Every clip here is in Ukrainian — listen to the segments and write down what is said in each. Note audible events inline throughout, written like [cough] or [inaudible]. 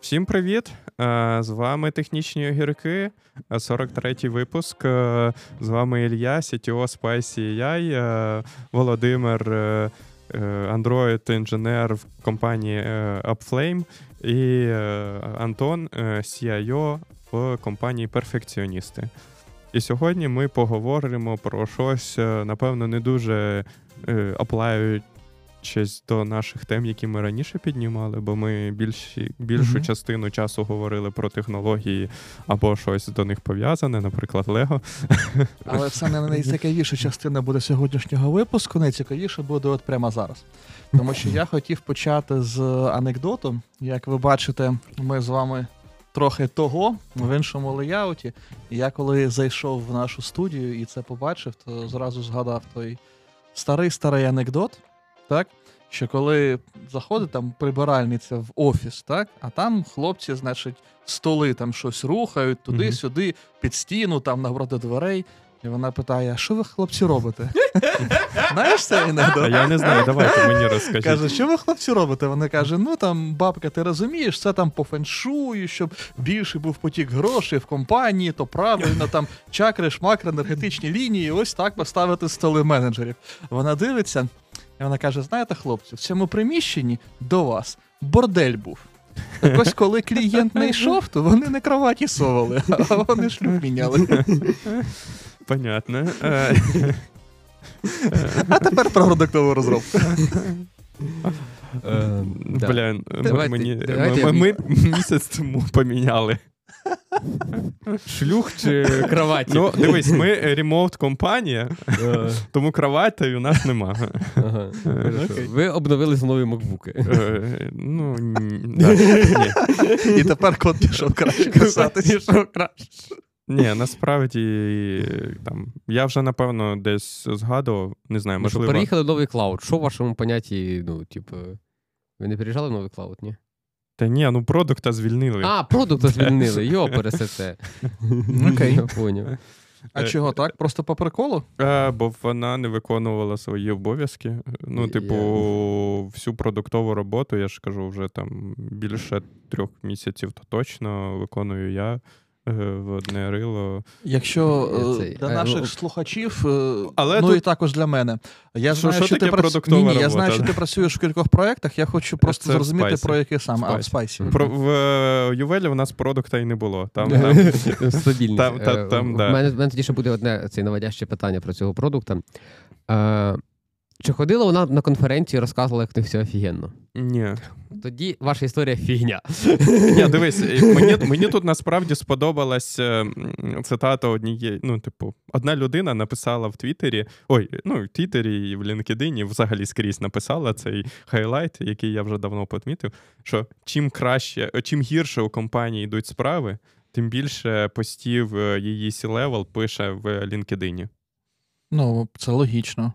Всім привіт! Е, з вами технічні огірки, 43-й е, випуск. Е, з вами Ілья, CTO Spicy AI, Володимир, Android-інженер в компанії Upflame і Антон, CIO в компанії Перфекціоністи. І сьогодні ми поговоримо про щось, напевно, не дуже аплають щось до наших тем, які ми раніше піднімали, бо ми більші, більшу mm-hmm. частину часу говорили про технології або щось до них пов'язане, наприклад, Лего. Але це не найцікавіша частина буде сьогоднішнього випуску. Найцікавіше буде от прямо зараз. Тому що я хотів почати з анекдоту. Як ви бачите, ми з вами. Трохи того в іншому леяуті. Я коли зайшов в нашу студію і це побачив, то зразу згадав той старий старий анекдот, так? Що коли заходить там прибиральниця в офіс, так, а там хлопці, значить, столи там щось рухають туди-сюди, під стіну, там навпроти дверей. І вона питає: а що ви, хлопці, робите? [laughs] Знаєш це іногда? А я не знаю, давайте мені розкажіть. Каже, що ви, хлопці, робите? Вона каже: ну там, бабка, ти розумієш, це там по феншую, щоб більше був потік грошей в компанії, то правильно, там чакри, шмакри, енергетичні лінії, ось так поставити столи менеджерів. Вона дивиться. І вона каже: знаєте, хлопці, в цьому приміщенні до вас бордель був. Так ось коли клієнт не йшов, то вони не кроваті совали, а вони шлюб міняли. Понятно. А тепер про продуктову розробку. Е, Бля, ми місяць тому поміняли. Шлюх чи кроваті? Ну, дивись, ми remote компанія, тому кровати у нас нема. Ви обновили з нові макбуки. Е, ну, ні. І тепер код пішов краще писати. Пішов краще. Ні, насправді там я вже напевно десь згадував, не знаю, можливо. Ну, переїхали в новий cloud. Що в вашому понятті, ну, типу, ви не переїжджали в новий cloud, ні? Та ні, ну продукта звільнили. А, продукта звільнили, [laughs] йо, пересете. Окей. Я поняв. А чого так? Просто по приколу? Е, Бо вона не виконувала свої обов'язки. Ну, типу, всю продуктову роботу, я ж кажу, вже там більше трьох місяців то точно виконую я. Е, в одне рило. Якщо е, для наших ну, слухачів, е, Але ну тут... і також для мене. Я що, знаю, що, що ти прац... ні, ні, я знаю, що ти працюєш в кількох проєктах. Я хочу просто Це зрозуміти, Spicy. про який саме. А, в Spicy. Про, в Ювелі у нас продукта і не було. Там, там, [laughs] Стабільність. Там, там, там, да. У мене, мене тоді ще буде одне це наводяще питання про цього продукта. Чи ходила вона на конференцію і розказувала, як не все офігенно? Ні. Тоді ваша історія фігня. Ні, дивись, мені мені тут насправді сподобалась е, цитата однієї. Ну, типу, одна людина написала в Твіттері, ой, ну, в Твіттері і в LinkedIn взагалі скрізь написала цей хайлайт, який я вже давно помітив, що чим краще, чим гірше у компанії йдуть справи, тим більше постів е, її C-Level пише в LinkedIn. Ну, це логічно.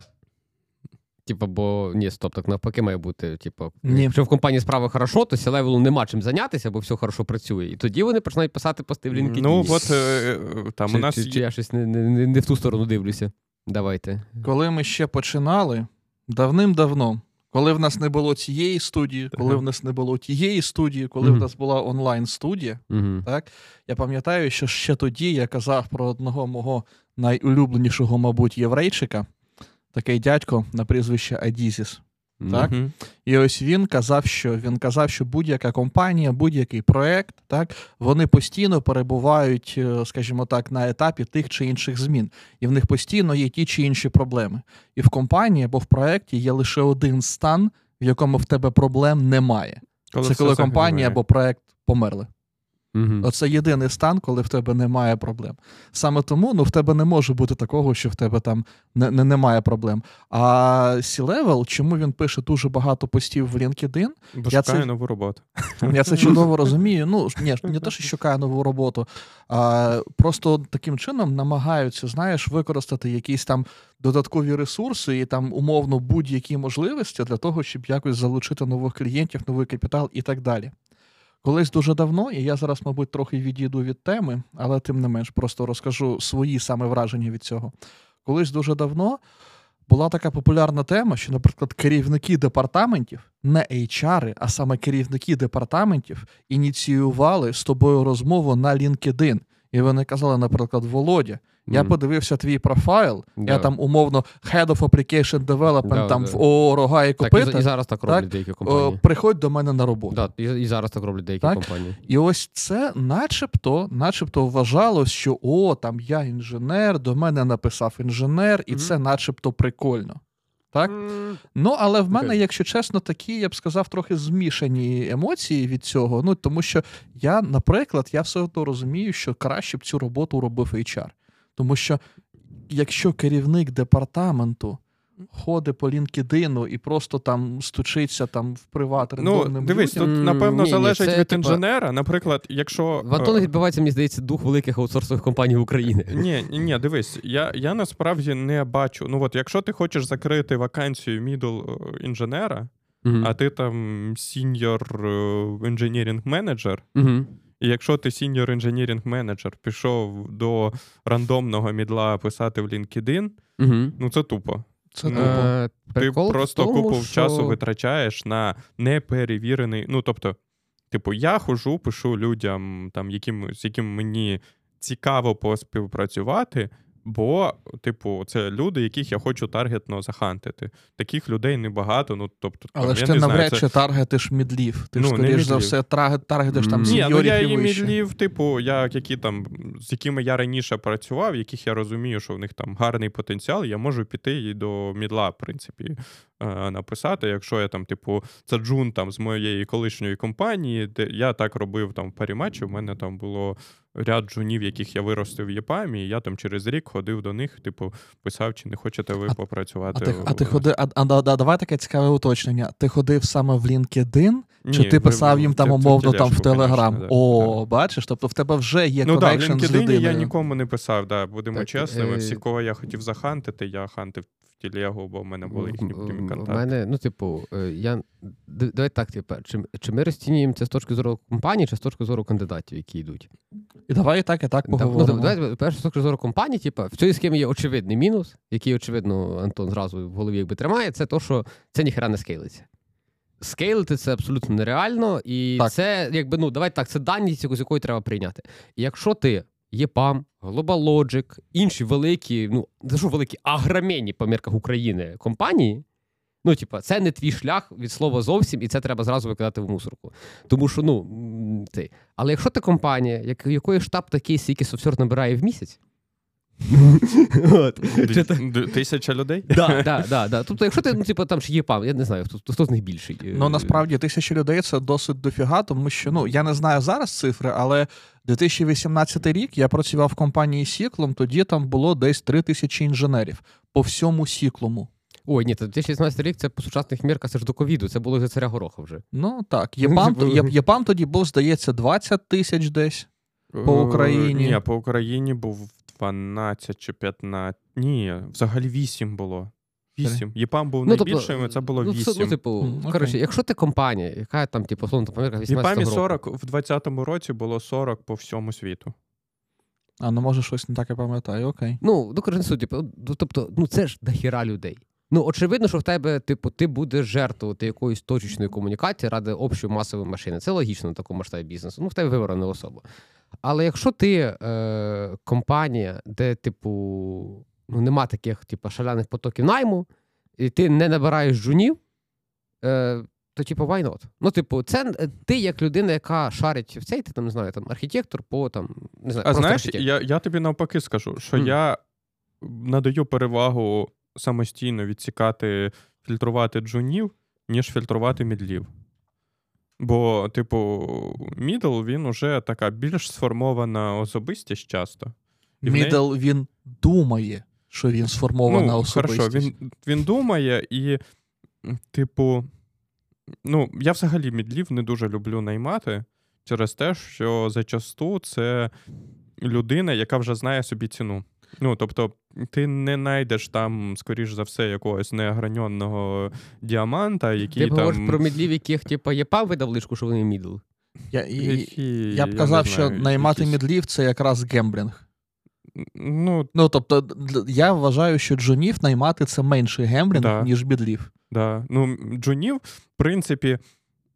Типа, бо ні, стоп, так навпаки має бути. Типу, якщо в компанії справи хорошо, то сілевелу нема чим зайнятися, бо все хорошо працює. І тоді вони починають писати пости в LinkedIn. Ну, от е, е, там чи, у нас... Чи, чи я щось не, не, не в ту сторону дивлюся. Давайте. Коли ми ще починали, давним-давно, коли в нас не було цієї студії, коли в нас не було тієї студії, коли mm-hmm. в нас була онлайн-студія, mm-hmm. так я пам'ятаю, що ще тоді я казав про одного мого найулюбленішого, мабуть, єврейчика такий дядько на прізвище Адізіс. Так? Mm-hmm. І ось він казав, що він казав, що будь-яка компанія, будь-який проект, так, вони постійно перебувають, е, скажімо так, на етапі тих чи інших змін. І в них постійно є ті чи інші проблеми. І в компанії або в проекті є лише один стан, в якому в тебе проблем немає. Коли Це коли компанія або проект померли. Угу. Оце єдиний стан, коли в тебе немає проблем. Саме тому ну, в тебе не може бути такого, що в тебе там не, не, немає проблем. А C-Level, чому він пише дуже багато постів в LinkedIn? Бо я шукає це, нову роботу. Я це чудово [laughs] розумію. Ну, ні, не те, що шукає нову роботу, а просто таким чином намагаються, знаєш, використати якісь там додаткові ресурси і там умовно будь-які можливості для того, щоб якось залучити нових клієнтів, новий капітал і так далі. Колись дуже давно, і я зараз, мабуть, трохи відійду від теми, але тим не менш просто розкажу свої саме враження від цього. Колись дуже давно була така популярна тема, що, наприклад, керівники департаментів, не HR, а саме керівники департаментів, ініціювали з тобою розмову на LinkedIn. І вони казали, наприклад, Володя. Я mm. подивився твій профайл, да. я там умовно Head of Application Development да, там да. в ООО «Рога і Копита». Так, і, і зараз так роблять так, деякі компанії. Приходь до мене на роботу. Да, І і зараз так роблять деякі так? компанії. І ось це начебто начебто вважалось, що о, там я інженер, до мене написав інженер, і mm. це начебто прикольно. Так? Mm. Ну, але в мене, okay. якщо чесно, такі, я б сказав, трохи змішані емоції від цього. Ну, Тому що я, наприклад, я все одно розумію, що краще б цю роботу робив HR. Тому що якщо керівник департаменту ходить по LinkedIn і просто там стучиться там в приват Ну, Дивись, людям. тут напевно ні, залежить ні, від типа... інженера. Наприклад, якщо в Антоні відбувається, мені здається, дух великих аутсорсових компаній України. Ні, ні, дивись, я я насправді не бачу. Ну от, якщо ти хочеш закрити вакансію middle інженера, uh а ти там senior engineering manager. uh і якщо ти senior engineering manager пішов до рандомного мідла писати в LinkedIn, угу. ну це тупо. Це ну, е, Ти просто тому, купу що... часу витрачаєш на неперевірений. Ну, тобто, типу, я хожу, пишу людям, там, яким, з яким мені цікаво поспівпрацювати. Бо, типу, це люди, яких я хочу таргетно захантити. Таких людей небагато. Ну тобто, але там, ж ти навряд чи це... таргетиш мідлів. Ти ну, ж скоріш за все таргетиш там Ні, ну я і мідлів, типу, я які там, з якими я раніше працював, яких я розумію, що в них там гарний потенціал, я можу піти і до мідла, в принципі, е, написати. Якщо я там, типу, це джун там з моєї колишньої компанії, де я так робив там в парі матчів, у мене там було ряд джунів, яких я виростив в EPAM і, і я там через рік ходив до них, типу, писав, чи не хочете ви а, попрацювати. А ти, а ти ходив, а, а, а, давай таке цікаве уточнення. Ти ходив саме в LinkedIn, чи Ні, ти писав їм там умовно там в Телеграм? О, да. бачиш, тобто в тебе вже є ну, connection да, в LinkedIn з людиною. я нікому не писав, да, будемо так, чесними. Е... Всі, кого я хотів захантити, я хантив в Телегу, бо в мене були їхні прямі контакти. У мене, ну, типу, е, я давай так, типу, чи, чи ми розцінюємо це з точки зору компанії, чи з точки зору кандидатів, які йдуть? І давай і так, і так поговоримо. Ну, давай, перше, з точки зору компанії, типу, в цій схемі є очевидний мінус, який, очевидно, Антон зразу в голові якби тримає, це то, що це ніхера не скейлиться. Скейлити це абсолютно нереально, і так. це, якби, ну, давай так, це дані, з якої треба прийняти. І якщо ти ЄПАМ, Global інші великі, ну за що великі агромені по мірках України компанії. Ну, типа, це не твій шлях від слова зовсім, і це треба зразу викидати в мусорку. Тому що, ну, ти. Але якщо ти компанія, якої штаб такий, скільки софтвер набирає в місяць, Тисяча людей? Да, да, да, да. Тобто, якщо ти, ну, типу, там ж є пам, я не знаю, хто, хто з них більший. Ну, насправді, тисяча людей це досить дофіга, тому що, ну, я не знаю зараз цифри, але 2018 рік я працював в компанії Сіклом, тоді там було десь 3 тисячі інженерів по всьому Сіклому. Ой, ні, 2016 рік це по сучасних мірках це ж до ковіду, це було за царя Гороха вже. Ну так. Єпам, [laughs] Єпам тоді був, здається, 20 тисяч десь по е, Україні. Ні, по Україні був 12 чи 15. Ні, взагалі 8 було. 8. ЄПАМ був ну, тобто, найбільшим, тобто, це було 8. Ну, ну типу, mm, коротше, якщо ти компанія, яка там, типу, словно помірка 18 ЄПАМі 40 в 20-му році було 40 по всьому світу. А, ну може щось не так я пам'ятаю, окей. Ну, ну коротше, суть, типу, ну, тобто, ну це ж дохіра людей. Ну, очевидно, що в тебе, типу, ти будеш жертвувати якоюсь точечною комунікацією ради общої масової машини. Це логічно на такому масштабі бізнесу. Ну, в тебе вибрана особа. Але якщо ти е, компанія, де, типу, ну, нема таких, типу, шаляних потоків найму, і ти не набираєш джунів, е, то, типу, why not? Ну, типу, це е, ти як людина, яка шарить в цей, ти там не знаю, там архітектор по там, не знаю, А знаєш, я я тобі навпаки скажу, що mm. я надаю перевагу самостійно відсікати, фільтрувати джунів, ніж фільтрувати мідлів. Бо, типу, middle він уже така більш сформована особистість часто. Middle неї... він думає, що він сформована ну, особистість. Хорошо, Він він думає, і, типу, ну, я взагалі мідлів не дуже люблю наймати через те, що зачасту це людина, яка вже знає собі ціну. Ну, тобто, ти не знайдеш там, скоріш за все, якогось неограньонного діаманта, який Ти там... говориш про мідлів, яких, типу, є пав видав лишку, що вони мідл. Я і, я б казав, я що знаю, наймати якісь... мідлів це якраз gambling. Ну, ну тобто, я вважаю, що джунів наймати це менший gambling, да. ніж мідлів. Да. Ну, Джунів, в принципі.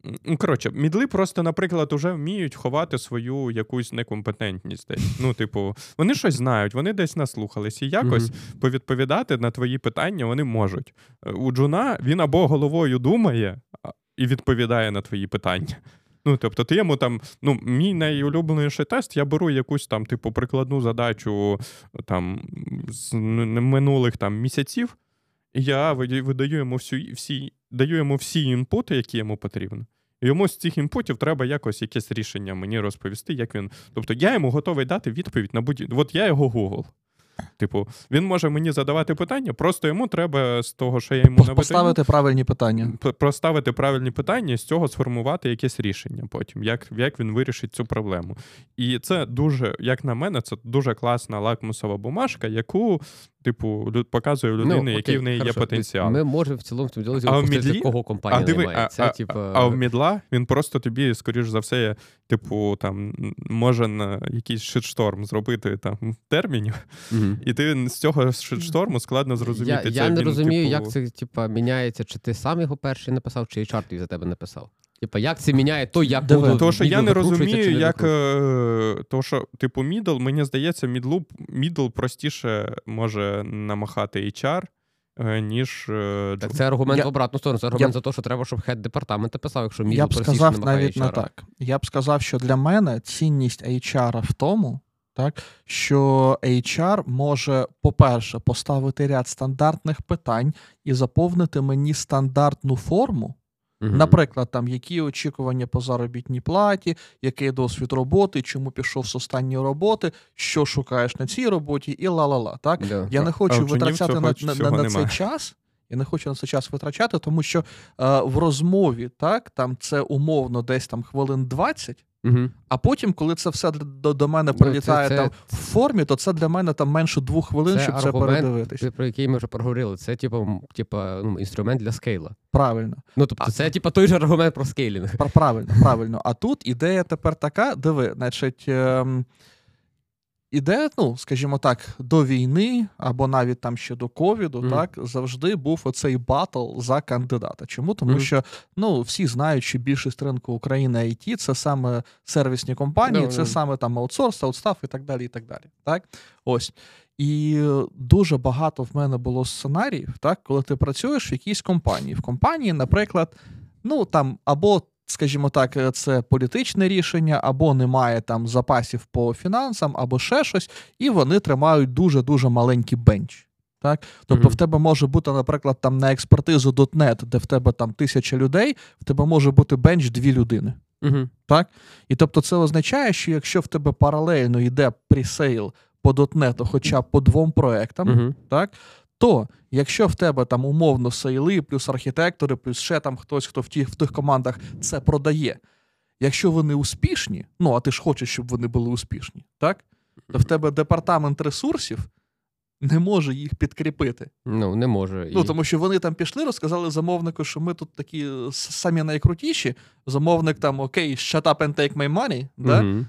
Ну, коротше, мідли просто, наприклад, вже вміють ховати свою якусь некомпетентність. десь. Ну, типу, вони щось знають, вони десь наслухались, і якось mm-hmm. повідповідати на твої питання вони можуть. Е, у Джуна він або головою думає і відповідає на твої питання. Ну, тобто, ти йому там, ну, мій найулюбленіший тест, я беру якусь там, типу, прикладну задачу там з минулих там місяців, я видаю йому всі, всі, даю йому всі інпути, які йому потрібно. І йому з цих інпутів треба якось якесь рішення мені розповісти, як він. Тобто я йому готовий дати відповідь на будь От я його Google. Типу, він може мені задавати питання, просто йому треба з того, що я йому наведаю, поставити правильні питання. Проставити правильні питання і з цього сформувати якесь рішення потім, як як він вирішить цю проблему. І це дуже, як на мене, це дуже класна лакмусова бумажка, яку типу, показує людини, ну, який в неї хорошо. є потенціал. Ми можемо в цілому в цьому ділі опустити, кого компанія а, диви, немає. Це, а, типу... а в Мідла він просто тобі, скоріш за все, типу, там може на якийсь шитшторм зробити там термінів, mm і ти з цього шитшторму складно зрозуміти. Я, це я не він, розумію, типу... як це типу, міняється, чи ти сам його перший написав, чи HR тобі за тебе написав. Типа, як це міняє то, як Диви, то, що я не розумію, як е, то, що, типу, мідл, мені здається, мідлу мідл простіше може намахати HR, е, ніж. Е, так це аргумент я, в обратну сторону. Це аргумент я, за те, що треба, щоб хед департамент писав, якщо мідл Я б сказав навіть HR. не так. Я б сказав, що для мене цінність HR в тому, так, що HR може, по-перше, поставити ряд стандартних питань і заповнити мені стандартну форму. Угу. Наприклад, там які очікування по заробітній платі, який досвід роботи, чому пішов з останньої роботи, що шукаєш на цій роботі, і ла-ла-ла. Так yeah. я не хочу витрачати на, на, на, на цей час. Я не хочу на цей час витрачати, тому що е, в розмові так там це умовно десь там хвилин 20, Угу. А потім, коли це все до до мене прилітає ну, це, там в формі, то це для мене там менше двох хвилин, це щоб аргумент, це передивитися. Про який ми вже проговорили. Це типу, типу, ну, інструмент для scale а. Правильно. Ну тобто, а, це типу, той же аргумент про scaling. Правильно, правильно. А тут ідея тепер така: диви, значить. Ем, Іде, ну, скажімо так, до війни або навіть там ще до ковіду, mm. так завжди був оцей батл за кандидата. Чому? Тому mm. що ну всі знають, що більшість ринку України IT це саме сервісні компанії, no, це no. саме там аутсорс, аутстаф і так далі. і так далі. Так, ось. І дуже багато в мене було сценаріїв, так, коли ти працюєш в якійсь компанії. В компанії, наприклад, ну там або скажімо так, е, це політичне рішення, або немає там запасів по фінансам, або ще щось, і вони тримають дуже-дуже маленький бенч. Так? Тобто mm-hmm. в тебе може бути, наприклад, там на експертизу .NET, де в тебе там тисяча людей, в тебе може бути bench дві людини. Mm-hmm. Так? І тобто це означає, що якщо в тебе паралельно йде presale по .NET хоча б по двом проектам, mm-hmm. так, то якщо в тебе там умовно сейли, плюс архітектори, плюс ще там хтось, хто в тих в тих командах це продає. Якщо вони успішні, ну а ти ж хочеш, щоб вони були успішні, так? То в тебе департамент ресурсів не може їх підкріпити. Ну, не може. Ну, тому що вони там пішли, розказали замовнику, що ми тут такі самі найкрутіші. Замовник там окей, shut up and take my money. Да?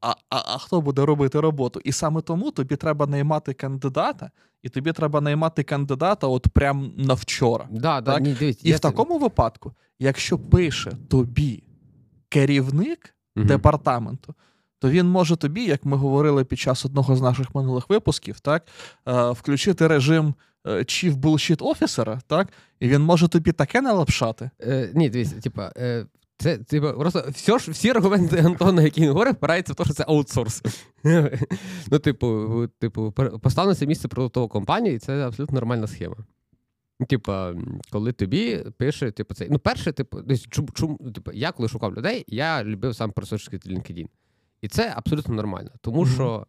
А, а, а хто буде робити роботу? І саме тому тобі треба наймати кандидата, і тобі треба наймати кандидата от прям на вчора. Да, так? Да, ні, дивіться, І в такому випадку, якщо пише тобі керівник угу. департаменту, то він може тобі, як ми говорили під час одного з наших минулих випусків, так, е, включити режим. Е, Chief Bullshit Officer, так? І він може тобі таке налапшати. Е, Ні, дивіться, типа, е, це типу, просто все ж, всі аргументи Антона, які він говорить, впираються в те, що це аутсорс. [laughs] Ну, типу, типу, постав це місце продуктової компанії, і це абсолютно нормальна схема. Типа, коли тобі пише, типу, це. Ну, перше, типу, десь чум, чум, типу, я коли шукав людей, я любив сам пересочки LinkedIn. І це абсолютно нормально. Тому mm-hmm. що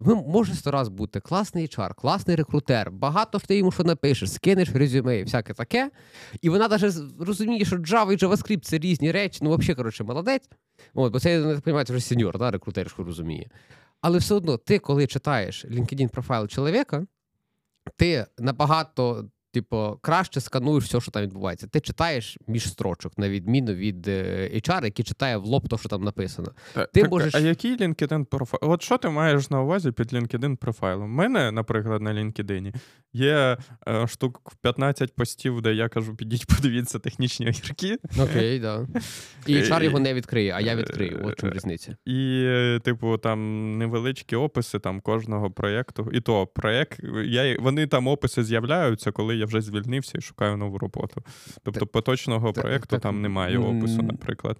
ви може сто раз бути класний HR, класний рекрутер, багато ж ти йому що напишеш, скинеш резюме і всяке таке. І вона навіть розуміє, що Java і JavaScript це різні речі, ну взагалі, коротше, молодець. От, Бо це, я не розумію, вже сеньор, да, рекрутер, що розуміє. Але все одно, ти, коли читаєш LinkedIn профайл чоловіка, ти набагато Типу, краще скануєш все, що там відбувається. Ти читаєш між строчок, на відміну від е, HR, який читає в лоб то, що там написано. Так, ти так, можеш... А який LinkedIn профайл? От що ти маєш на увазі під LinkedIn профайлом? У мене, наприклад, на LinkedIn є е, штук 15 постів, де я кажу, підіть, [laughs] подивіться технічні огірки. Окей, да. І HR його не відкриє, а я відкрию. От чому різниця. І, е, типу, там невеличкі описи там кожного проєкту. І то проєкт, я, вони там описи з'являються, коли я вже звільнився і шукаю нову роботу. Тобто так, поточного так, проєкту так, там немає опису, наприклад.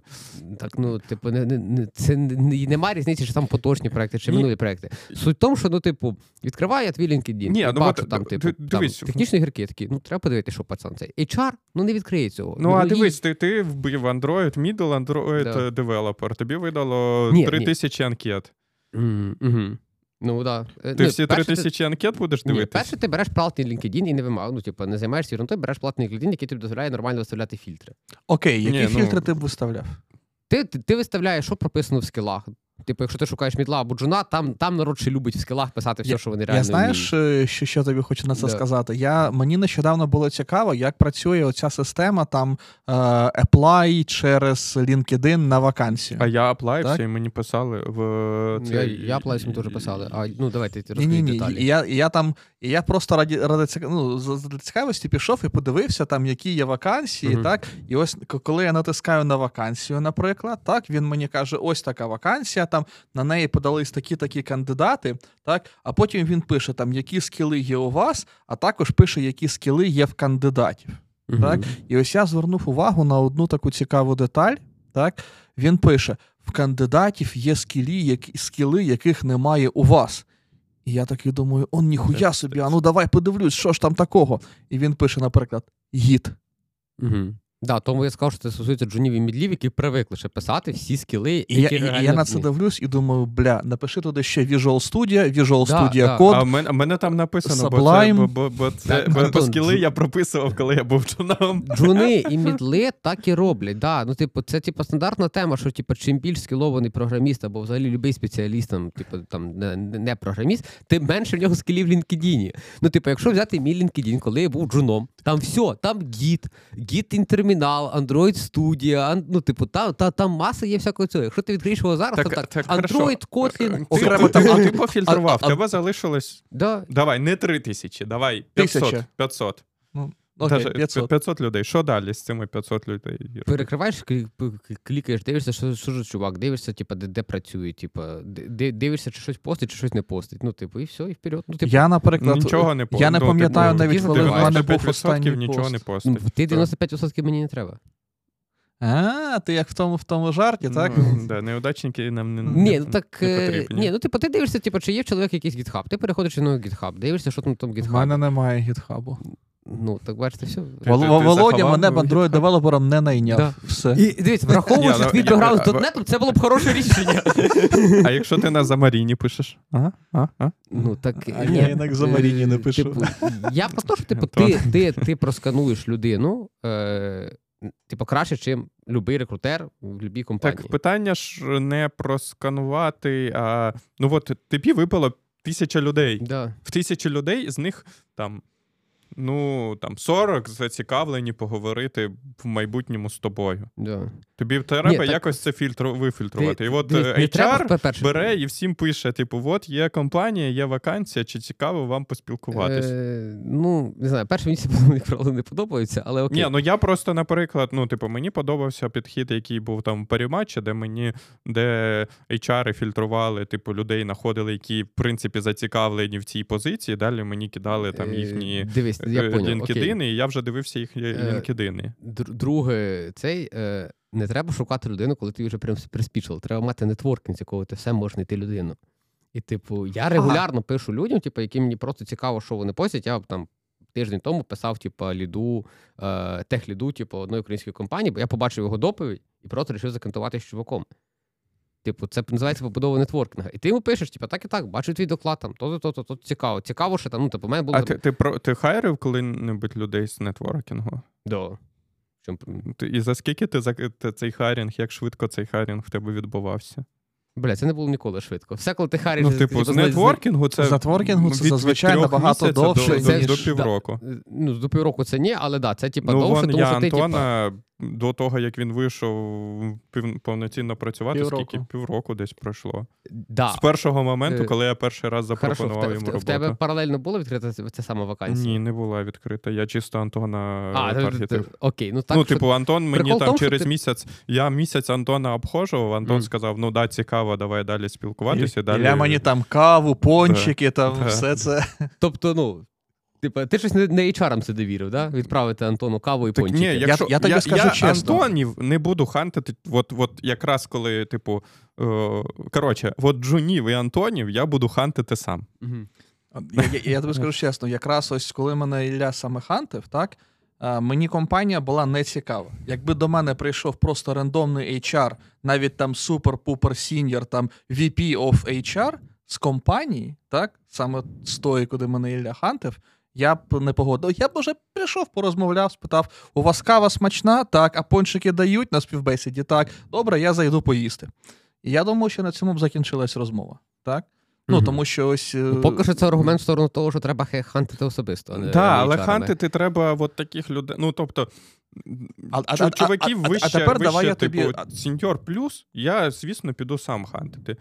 Так, ну, типу, не, не, це не, немає різниці, чи там поточні проекти, чи минулі проекти. Суть в тому, що ну, типу, відкриває твій LinkedIn, Ні, ну, бачу, там, типу, дивись, там, технічні гірки такі, ну треба подивитися, що пацан цей. HR, ну не відкриє цього. Ну, ну а дивись, ти ти вбив Android, middle Android да. developer, тобі видало 3000 анкет. Mm-hmm. Ну да. Ти ну, всі три тисячі анкет будеш дивитися? Перше, ти береш платний LinkedIn і не вимагав. Ну, типу, не займаєшся ерундою, береш платний LinkedIn, який тобі дозволяє нормально виставляти фільтри. Окей, які Ні, фільтри ну... ти б виставляв? Ти, ти ти, виставляєш, що прописано в скілах. Типу, якщо ти шукаєш мідла або джуна, там там народ ще любить в скілах писати все, я, що вони реально. Я знаєш, вміють. Що що тобі хочу на це да. сказати? Я, Мені нещодавно було цікаво, як працює оця система там е, apply через LinkedIn на вакансію. А я аплайвся, і мені писали в це. Я я аплайвся, мені теж писали. А ну давайте розкажіть деталі. І я, і я там, і я просто раді ради ну, з цікавості пішов і подивився, там, які є вакансії. uh так, І ось коли я натискаю на вакансію, наприклад, так, він мені каже: ось така вакансія там на неї подались такі-такі кандидати, так, а потім він пише, там, які скіли є у вас, а також пише, які скіли є в кандидатів. uh Так? І ось я звернув увагу на одну таку цікаву деталь. Так? Він пише: в кандидатів є скілі, які, скіли, яких немає у вас. І я такий думаю, он ніхуя собі, а ну давай подивлюсь, що ж там такого. І він пише, наприклад, гід. Угу. Да, тому я сказав, що це стосується джунів і мідлів, які привикли ще писати всі скіли. І які я, я на це дивлюсь і думаю, бля, напиши туди ще Visual Studio, Visual да, Studio да. Code. А в мене, мене там написано, Sublime. бо це, бо, бо, це, так, бо, Антон, скіли я прописував, коли я був джуном. Джуни [laughs] і мідли так і роблять. Да. Ну, типу, Це типу, стандартна тема, що типу, чим більш скілований програміст, або взагалі любий спеціаліст, там, типу, там, не, не програміст, тим менше в нього скілів в LinkedIn. Ну, типу, якщо взяти мій LinkedIn, коли я був джуном, там все, там гід, гід інтермінал, Android Studio, ну, типу, та, та, там маса є всякого цього. Якщо ти відкриєш його зараз, так, то так, так Android, Kotlin. Окремо там, а ти пофільтрував, тебе залишилось. Да. Давай, не 3 тисячі, давай 500. 500. Ну, Окей, 500. 500 людей. Що далі з цими 500 людей? Перекриваєш, клікаєш, дивишся, що що ж чувак, дивишся, типу, де де працює, типу, дивишся, чи щось постить, чи щось не постить. Ну, типу, і все, і вперед. Ну, типу, Я, наприклад, нічого не я не ну, пам'ятаю типу, навіть, коли в мене був останній нічого не постить. Ну, ти 95% мені не треба. А, ти як в тому в тому жарті, так? Ну, да, Неудачники нам не Ні, ну так, не потрібні. Ні, ну типу, ти дивишся, типу, чи є в чоловіка якийсь гітхаб. Ти переходиш на гітхаб, дивишся, що там в тому гітхабі. У мене немає гітхабу. Ну, так бачите, все. Володя мене Android девелопером не найняв. Да. Все. І дивіться, враховуючи твій бекграунд з [laughs] .NET, це було б хороше рішення. А якщо ти на Xamarin-і пишеш? Ага, ага. Ну, так, а ні, я і на Xamarin-і не пишу. Типу, я про те, що типу, [laughs] ти, ти, ти проскануєш людину, е, типу, краще, ніж будь-який рекрутер в будь-якій компанії. Так, питання ж не просканувати, а ну от тобі випало тисяча людей. Да. В тисячі людей з них там ну там 40 зацікавлені поговорити в майбутньому з тобою. Да. Тобі треба Ні, якось це фільтр вифільтрувати. Ти, і от не, HR треба, бере і всім пише: типу, от є компанія, є вакансія, чи цікаво вам поспілкуватись. Е, Ну, не знаю, перше мені ці правда не подобаються, але окей. Ні, ну я просто, наприклад, ну, типу, мені подобався підхід, який був там в паріматчі, де мені де HR фільтрували, типу, людей знаходили, які в принципі зацікавлені в цій позиції. Далі мені кидали там е, їхні. Дивись, я е, поняв, LinkedIn, і я вже дивився їх LinkedIn. Е, друге, цей е, не треба шукати людину, коли ти вже прям приспічив. Треба мати нетворкінг, з якого ти все можеш знайти людину. І, типу, я регулярно ага. пишу людям, типу, яким мені просто цікаво, що вони постять. Я там тиждень тому писав, типу, ліду, е, техліду, типу, одної української компанії, бо я побачив його доповідь і просто вирішив закантувати з чуваком. Типу, це називається побудова нетворкінга. І ти йому пишеш, типу, так і так, бачу твій доклад там, то-то, то то цікаво. Цікаво, що там, ну, типу, мене було. А ти ти, про, ти хайрив коли-небудь людей з networking-у? Да. І за скільки ти за цей хайрінг, як швидко цей хайрінг в тебе відбувався? Бля, це не було ніколи швидко. Все, коли ти hiring... Ну, типу, з нетворкінгу це з networking-у це від, зазвичай набагато довше, до, ніж... до, до півроку. Да. Ну, до півроку це ні, але да, це типа ну, довше, вон, тому я що ти, Антона типа... до того, як він вийшов пів, повноцінно працювати, півроку. скільки півроку десь пройшло. Да. З першого моменту, Е, коли я перший раз запропонував Хорошо, в, йому в, роботу. в тебе паралельно було відкрита ця сама вакансія? Ні, не була відкрита. Я чисто Антона А, ти- ти- таргетив. окей, ну так. ну, що- типу, Антон мені Прикол там тому, через ти- місяць. Я місяць Антона обходжував, Антон Мгм. сказав: ну да, цікаво, давай далі спілкуватися. далі... Ілля мені там каву, пончики, там Да. все це. Тобто, ну. Типа, ти щось не, не HR-ам це довірив, да? Відправити Антону каву і Так, пончики. ні, якщо, я тобі скажу чесно. Антонів я буду хантити. От, от якраз коли, типу, е, коротше, от джунів і Антонів я буду хантити сам. Мгм. Я, я, я тобі скажу чесно, якраз ось коли мене Ілля саме хантив, так, мені компанія була не цікава. Якби до мене прийшов просто рандомний HR, навіть там супер-пупер сіньор, там VP of HR з компанії, так, саме з тої, куди мене Ілля хантив, я б не погодив. Я б уже прийшов, порозмовляв, спитав: у вас кава смачна? Так, а пончики дають на співбесіді? Так, добре, я зайду поїсти. І я думаю, що на цьому б закінчилась розмова. Так? Ну, тому що ось. е, Ну, поки що це аргумент в сторону того, що треба хантити особисто. Так, але HR-ами. хантити треба от таких людей. Ну, тобто, А- а- чу- а- чуваків а- вище, тепер давай я типу, тобі- сіньор плюс, я, звісно, піду сам хантити.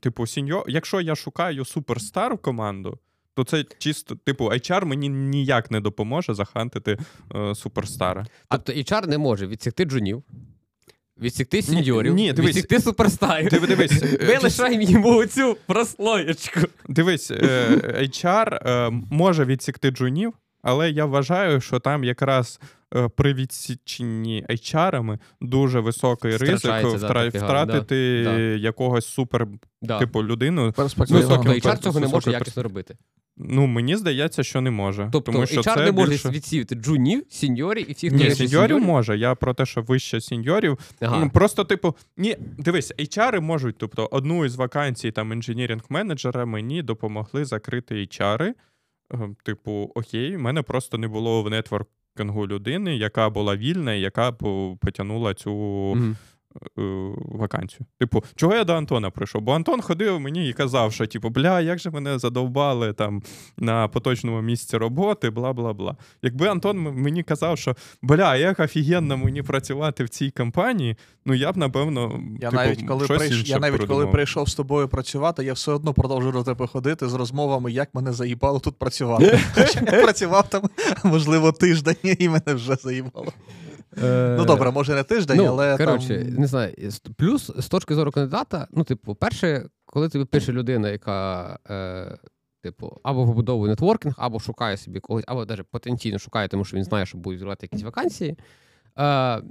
Типу, сіньор, якщо я шукаю суперстар в команду, то це чисто, типу, HR мені ніяк не допоможе захантити е, суперстара. Тобто HR не може відсікти джунів, відсікти сіньорів, ні, дивись. відсікти суперстарів. Диви- дивись, е, [laughs] Ми лишаємо йому цю прослоєчку. Дивись, е, HR е, може відсікти джунів, але я вважаю, що там якраз е, при відсіченні HR-ами дуже високий ризик втра- втратити да. якогось супер, Да. типу, людину. Тобто HR цього не може якісно робити. Ну, мені здається, що не може. Тобто тому що HR це не може більше... відсіяти джунів, сіньорів і всіх Ні, сеньорів може. Я про те, що вище сеньорів. Ага. Ну, просто, типу, ні, дивись, HR можуть, тобто, одну із вакансій там інженірінг менеджера мені допомогли закрити HR. Е, Типу, окей, в мене просто не було в нетворкінгу людини, яка була вільна, яка потягнула цю Мгм. Е, вакансію. Типу, чого я до Антона прийшов? Бо Антон ходив мені і казав, що типу, бля, як же мене задовбали там на поточному місці роботи, бла бла бла. Якби Антон мені казав, що бля, як офігенно мені працювати в цій компанії, ну я б напевно. Я типу, навіть коли щось прийш... інше я навіть коли прийшов з тобою працювати, я все одно продовжую до тебе ходити з розмовами, як мене заїбало тут працювати. [laughs] Хоча я працював там, можливо, тиждень, і мене вже заїбало. Ну добре, може не тиждень, ну, але коротше, не знаю. Плюс з точки зору кандидата, ну, типу, перше, коли тобі пише людина, яка, е, типу, або побудовує нетворкінг, або шукає собі когось, або навіть потенційно шукає, тому що він знає, що будуть відкривати якісь вакансії. Е,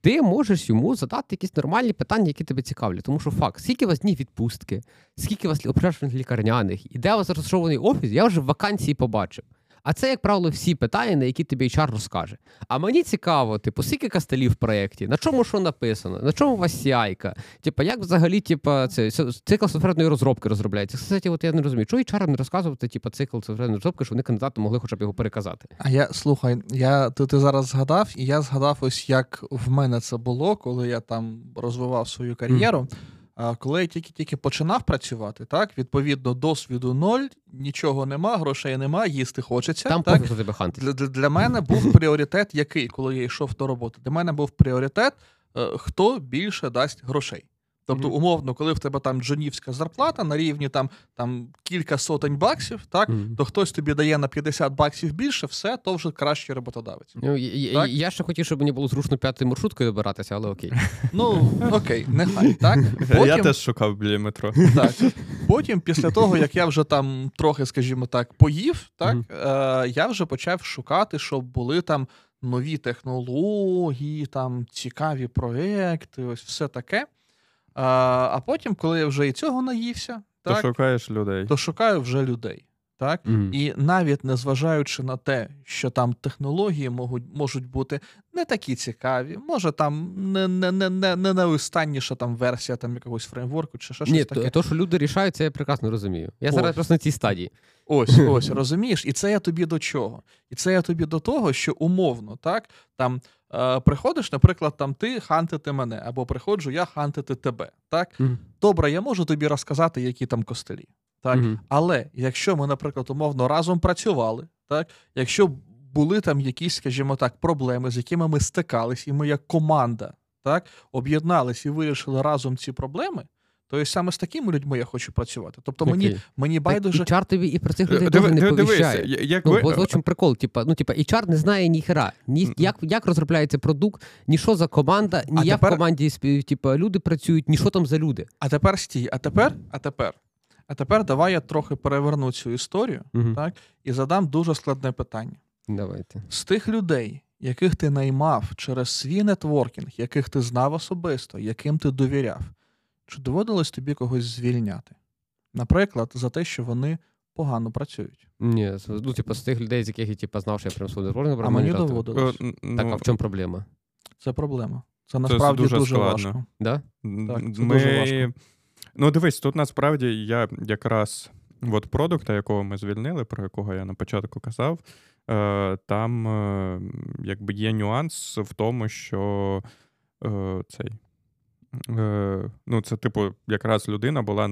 ти можеш йому задати якісь нормальні питання, які тебе цікавлять. Тому що факт, скільки у вас днів відпустки, скільки у вас операторних лікарняних, і де у вас розташований офіс, я вже в вакансії побачив. А це, як правило, всі питання, на які тобі HR розкаже. А мені цікаво, типу, скільки кастелів в проєкті, на чому що написано, на чому у вас CI-ка, Типу, як взагалі, типу, це, цикл софтверної розробки розробляється. Кстати, от я не розумію, чого HR не розказувати, типу, цикл софтверної розробки, щоб вони кандидату могли хоча б його переказати. А я слухай, я ти, ти зараз згадав, і я згадав, ось як в мене це було, коли я там розвивав свою кар'єру. А коли я тільки-тільки починав працювати, так відповідно досвіду ноль, нічого нема, грошей нема, їсти хочеться. Там так? тебе. Для, для, для мене був пріоритет, який, коли я йшов до роботи. Для мене був пріоритет, е, хто більше дасть грошей. Тобто, Мгм. умовно, коли в тебе там джонівська зарплата на рівні там, там кілька сотень баксів, так, Мгм. то хтось тобі дає на 50 баксів більше, все, то вже кращий роботодавець. Ну, я, я, ще хотів, щоб мені було зручно п'ятою маршруткою добиратися, але окей. [laughs] Ну, окей, нехай, так? [laughs] Я теж шукав біля метро. так. Потім, після того, як я вже там трохи, скажімо так, поїв, так, Мгм. е, я вже почав шукати, щоб були там нові технології, там цікаві проекти, ось все таке. А, а потім, коли я вже і цього наївся, То так, шукаєш людей. то шукаю вже людей. Так? Mm-hmm. І навіть незважаючи на те, що там технології можуть можуть бути не такі цікаві, може там не не, не, не, не найостанніша там версія там якогось фреймворку чи ще щось Ні, таке. то, що люди рішають, це я прекрасно розумію. Я ось. зараз просто на цій стадії. Ось, [clears throat] ось, розумієш? І це я тобі до чого? І це я тобі до того, що умовно, так, там е, приходиш, наприклад, там ти хантити мене, або приходжу я хантити тебе. так? Mm-hmm. Добре, я можу тобі розказати, які там костелі. Так? Mm-hmm. Але якщо ми, наприклад, умовно разом працювали, так, якщо були там якісь, скажімо так, проблеми, з якими ми стикались, і ми як команда так, об'єднались і вирішили разом ці проблеми. То саме з такими людьми я хочу працювати. Тобто мені okay. мені байдуже. Так, і чар тобі і про цих людей Диви, не повіщає. Як ну, ви... Бо в чому прикол, типа, ну, типа, і чар не знає ні хера, ні як як розробляється продукт, ні що за команда, ні а як тепер... в команді типа, люди працюють, ні що там за люди. А тепер стій, а тепер, а тепер. А тепер давай я трохи переверну цю історію uh так, і задам дуже складне питання. Давайте. З тих людей, яких ти наймав через свій нетворкінг, яких ти знав особисто, яким ти довіряв, чи доводилось тобі когось звільняти? Наприклад, за те, що вони погано працюють. Ні, ну, типу, з тих людей, з яких я типу, знав, що я прям свого нетворкінг А мені доводилось. Так, а в чому проблема? Це проблема. Це насправді це дуже, дуже важко. Да? Так, це Ми... дуже важко. Ну, дивись, тут насправді я якраз от продукта, якого ми звільнили, про якого я на початку казав, е, там е, якби є нюанс в тому, що е, цей. Ну, це, типу, якраз людина була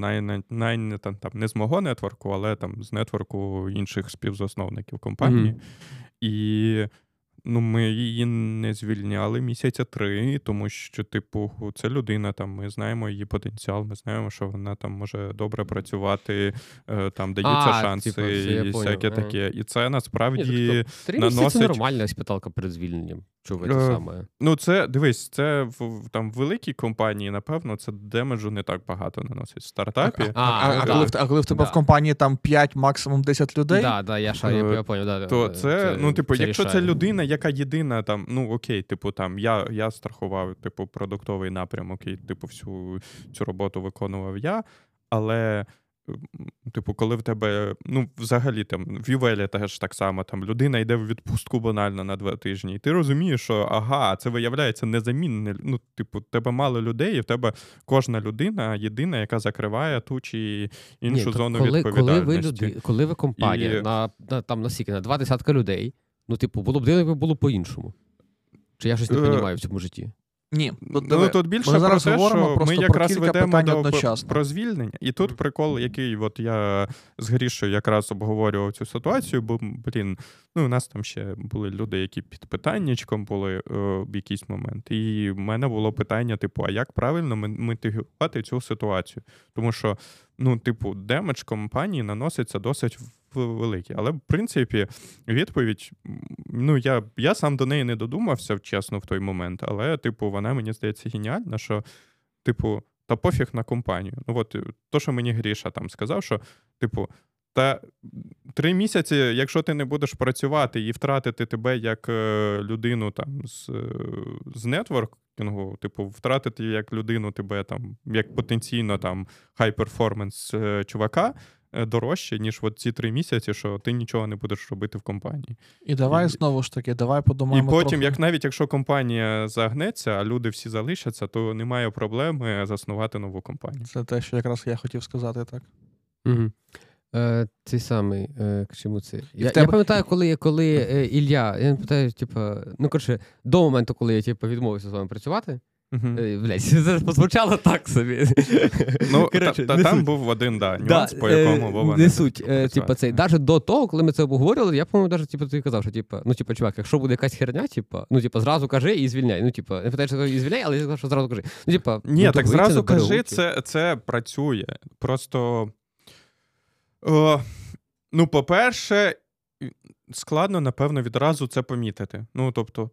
найнята там не з мого нетворку, але там з нетворку інших співзасновників компанії. Mm-hmm. І Ну, ми її не звільняли місяця три, тому що, типу, це людина. Там ми знаємо її потенціал. Ми знаємо, що вона там може добре працювати, е, там даються а, шанси типу, і всяке таке. І це насправді Ні, тобто, наносить... Це нормальна питалка перед звільненням. Чого це саме? Ну, це дивись, це в там в великій компанії, напевно, це damage-у не так багато наносить в стартапі. А, а, а, а коли, а коли в тебе да. в компанії там 5, максимум 10 людей, да, да, я шарю, я, я понял, да, то це, це ну, типу, це якщо рішає. це людина, яка єдина там, ну окей, типу, там я я страхував, типу, продуктовий напрямок, і типу, всю цю роботу виконував я, але. Типу, коли в тебе, ну, взагалі там в Ювелі теж так само, там людина йде в відпустку банально на два тижні, і ти розумієш, що ага, це виявляється незамінне. Ну, типу, тебе мало людей, і в тебе кожна людина єдина, яка закриває ту чи іншу Ні, зону коли, відповідальності. Коли ви люди, коли ви компанія і... на, на там на скільки, на два десятка людей, ну, типу, було б дивно, було по-іншому. Чи я щось не розумію е, в цьому житті? Ні, тут, ну, тут більше ми зараз про те, говоримо що ми якраз ведемо до про звільнення, і тут прикол, який от я з Грішою якраз обговорював цю ситуацію, бо блін, ну у нас там ще були люди, які під питаннячком були е, в якийсь момент. І в мене було питання: типу, а як правильно митигувати цю ситуацію? Тому що, ну, типу, damage компанії наноситься досить великі. Але, в принципі, відповідь, ну, я я сам до неї не додумався, чесно, в той момент, але, типу, вона мені здається геніальна, що, типу, та пофіг на компанію. Ну, от, то, що мені Гріша там сказав, що, типу, та три місяці, якщо ти не будеш працювати і втратити тебе як е, людину там з е, з нетворкінгу, типу, втратити як людину тебе там, як потенційно там хай-перформанс чувака, Е, дорожче, ніж от ці три місяці, що ти нічого не будеш робити в компанії. І давай і, знову ж таки, давай подумаємо. І потім, трохи. як навіть якщо компанія загнеться, а люди всі залишаться, то немає проблеми заснувати нову компанію. Це те, що якраз я хотів сказати, так. Угу. Е, Цей самий е, чому це? Я тебе... я пам'ятаю, коли коли е, Ілля, я пам'ятаю, типу, ну коротше, до моменту, коли я типу, відмовився з вами працювати. Блять, [laughs] це позвучало так собі. Ну, Короче, та, та Там був один да, нюанс, да, по якому е, Вова не суть. Е, типа, цей, Навіть до того, коли ми це обговорювали, я, по-моєму, навіть типу, тобі казав, що типа, ну, типа, чувак, якщо буде якась херня, типа, ну, типа, зразу кажи і звільняй. Ну, типа, не питаєш, що і звільняй, але я сказав, що зразу кажи. Ну, типа, Ні, ну, так зразу кажи, це це працює. Просто. О, Ну, по-перше, складно, напевно, відразу це помітити. Ну, тобто...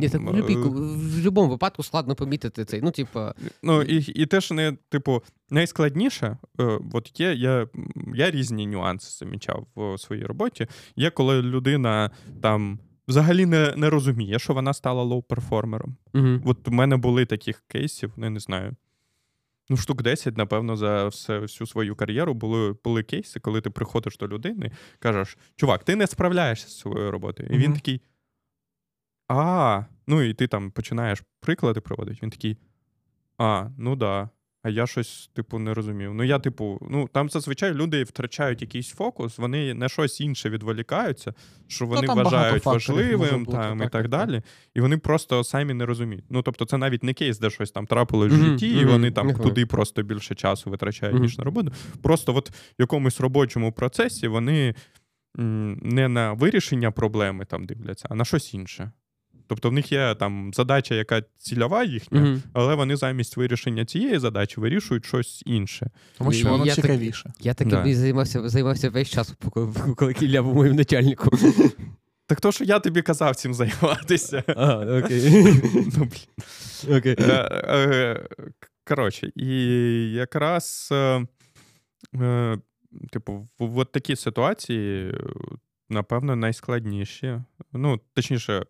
Ні, так в будь-якому випадку складно помітити цей. Ну, типу... Ну, і і те, що не, типу, найскладніше, е, от є, я я різні нюанси замічав в своїй роботі. Є, коли людина там. Взагалі не не розуміє, що вона стала лоу-перформером. uh От у мене були таких кейсів, ну, не знаю, Ну, штук 10, напевно, за все, всю свою кар'єру були були кейси, коли ти приходиш до людини, кажеш, чувак, ти не справляєшся з своєю роботою. І mm-hmm. він такий. А, ну і ти там починаєш приклади проводити. Він такий. А, ну да. А я щось, типу, не розумів. Ну, я, типу, ну там зазвичай люди втрачають якийсь фокус, вони на щось інше відволікаються, що ну, вони ну, вважають важливим бути, там, так, і так, так далі. І вони просто самі не розуміють. Ну, тобто, це навіть не кейс, де щось там трапилось mm-hmm, в житті, mm-hmm, і вони там mm-hmm. туди просто більше часу витрачають, ніж на роботу. Просто от в якомусь робочому процесі вони м, не на вирішення проблеми там дивляться, а на щось інше. Тобто в них є там задача, яка цільова їхня, mm-hmm. але вони замість вирішення цієї задачі вирішують щось інше. Тому що воно цікавіше. Так, я таким да. займався займався весь час, коли Кілля був моїм начальником. [laughs] Так то, що я тобі казав цим займатися. [laughs] Ага, окей. [laughs] ну. Окей. Е, е, коротше, і якраз, е, типу, в от такі ситуації, напевно, найскладніші. Ну, точніше,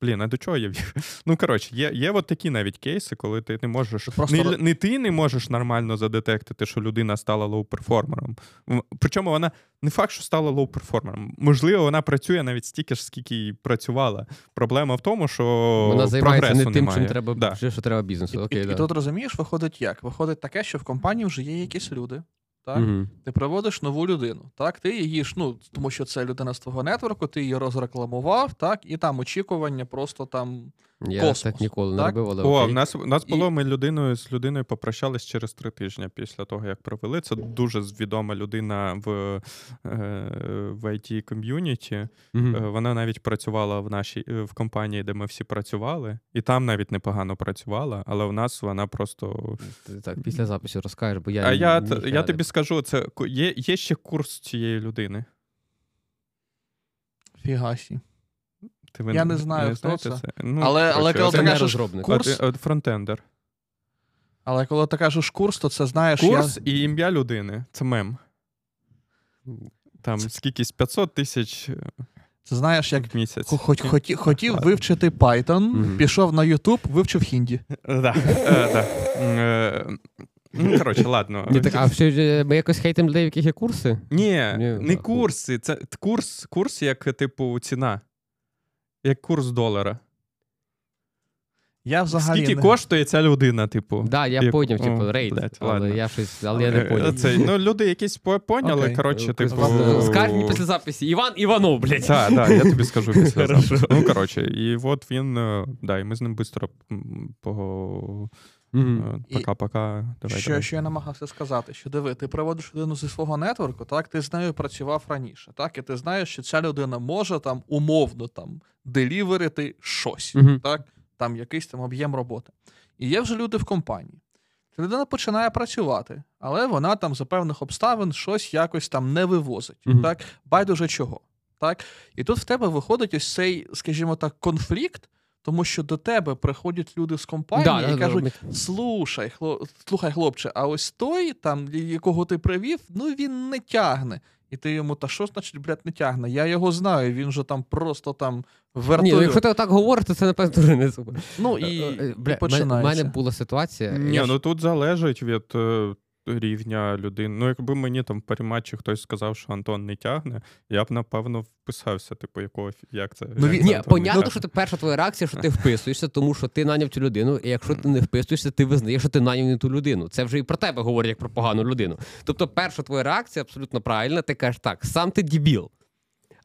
Блін, а до чого я вів? [laughs] Ну, коротше, є є от такі навіть кейси, коли ти не можеш. Просто... Не, не ти не можеш нормально задетектити, що людина стала лоу-перформером. Причому вона не факт, що стала лоу-перформером. Можливо, вона працює навіть стільки ж, скільки і працювала. Проблема в тому, що вона займається не тим, немає. чим треба да. що треба бізнесу. Окей, І, да. і тут розумієш, виходить як? Виходить таке, що в компанії вже є якісь люди так? Угу. Ти приводиш нову людину. Так, ти її ж, ну, тому що це людина з твого нетворку, ти її розрекламував, так, і там очікування просто там. Я космос, так ніколи так? не робив, але О, в нас в нас було, і... ми людиною з людиною попрощались через три тижні після того, як провели. Це дуже відома людина в е, в IT community. mm Вона навіть працювала в нашій в компанії, де ми всі працювали, і там навіть непогано працювала, але в нас вона просто. Так, після запису розкажеш, бо я. А я я тобі скажу, це є є ще курс цієї людини. Фігасі. Ти ви Я не знаю, не хто це. це? Ну, Але але коли ти кажеш курс... Фронтендер. Але коли ти кажеш курс, то це знаєш. Курс я... і ім'я людини це мем. Там скількись 500 тисяч. Це знаєш, як місяць. Хоч, хоті, хотів вивчити Python, mm-hmm. пішов на YouTube, вивчив хінді. Так. Е, е, ну, коротше, ладно. Ні, так, А що, ми якось хейтимо людей, в яких є курси? Ні, Ні не курси. Це курс, курс як, типу, ціна як курс долара. Я взагалі Скільки не... коштує ця людина, типу? Да, я як... поняв, типу, рейд. Блядь, але ладно. я щось, але я не поняв. Це, ну, люди якісь поняли, okay. коротше, типу. Скажіть мені після записі. Іван Іванов, блядь. Так, так, я тобі скажу після запису. Ну, коротше, і от він, е, да, і ми з ним швидко по... Mm-hmm. Пока-пока. Давай, що давай. що я намагався сказати, що диви, ти проводиш людину зі свого нетворку, так ти з нею працював раніше, так, і ти знаєш, що ця людина може там умовно там деліверити щось, mm-hmm. так, там якийсь там об'єм роботи. І є вже люди в компанії. Ця людина починає працювати, але вона там за певних обставин щось якось там не вивозить. Mm-hmm. так, Байдуже чого. так, І тут в тебе виходить ось цей, скажімо так, конфлікт. Тому що до тебе приходять люди з компанії да, і да, кажуть: да, слушай, хлоп, слухай, хлопче, а ось той, там, якого ти привів, ну він не тягне. І ти йому, та що значить, блядь, не тягне? Я його знаю, він же там просто там вертольот. Ні, ну Якщо ти так говориш, то це напевно дуже не супер. Ну і, е, е, Бля, і починається. У мене була ситуація. Ні, я... ну тут залежить від е, рівня людини. Ну, якби мені там в паріматчі хтось сказав, що Антон не тягне, я б напевно вписався, типу, якого як це. Ну, як Ні, це понятно, що ти перша твоя реакція, що ти вписуєшся, тому що ти наняв цю людину, і якщо ти не вписуєшся, ти визнаєш, що ти наняв не ту людину. Це вже і про тебе говорить як про погану людину. Тобто, перша твоя реакція абсолютно правильна, ти кажеш так, сам ти дібіл.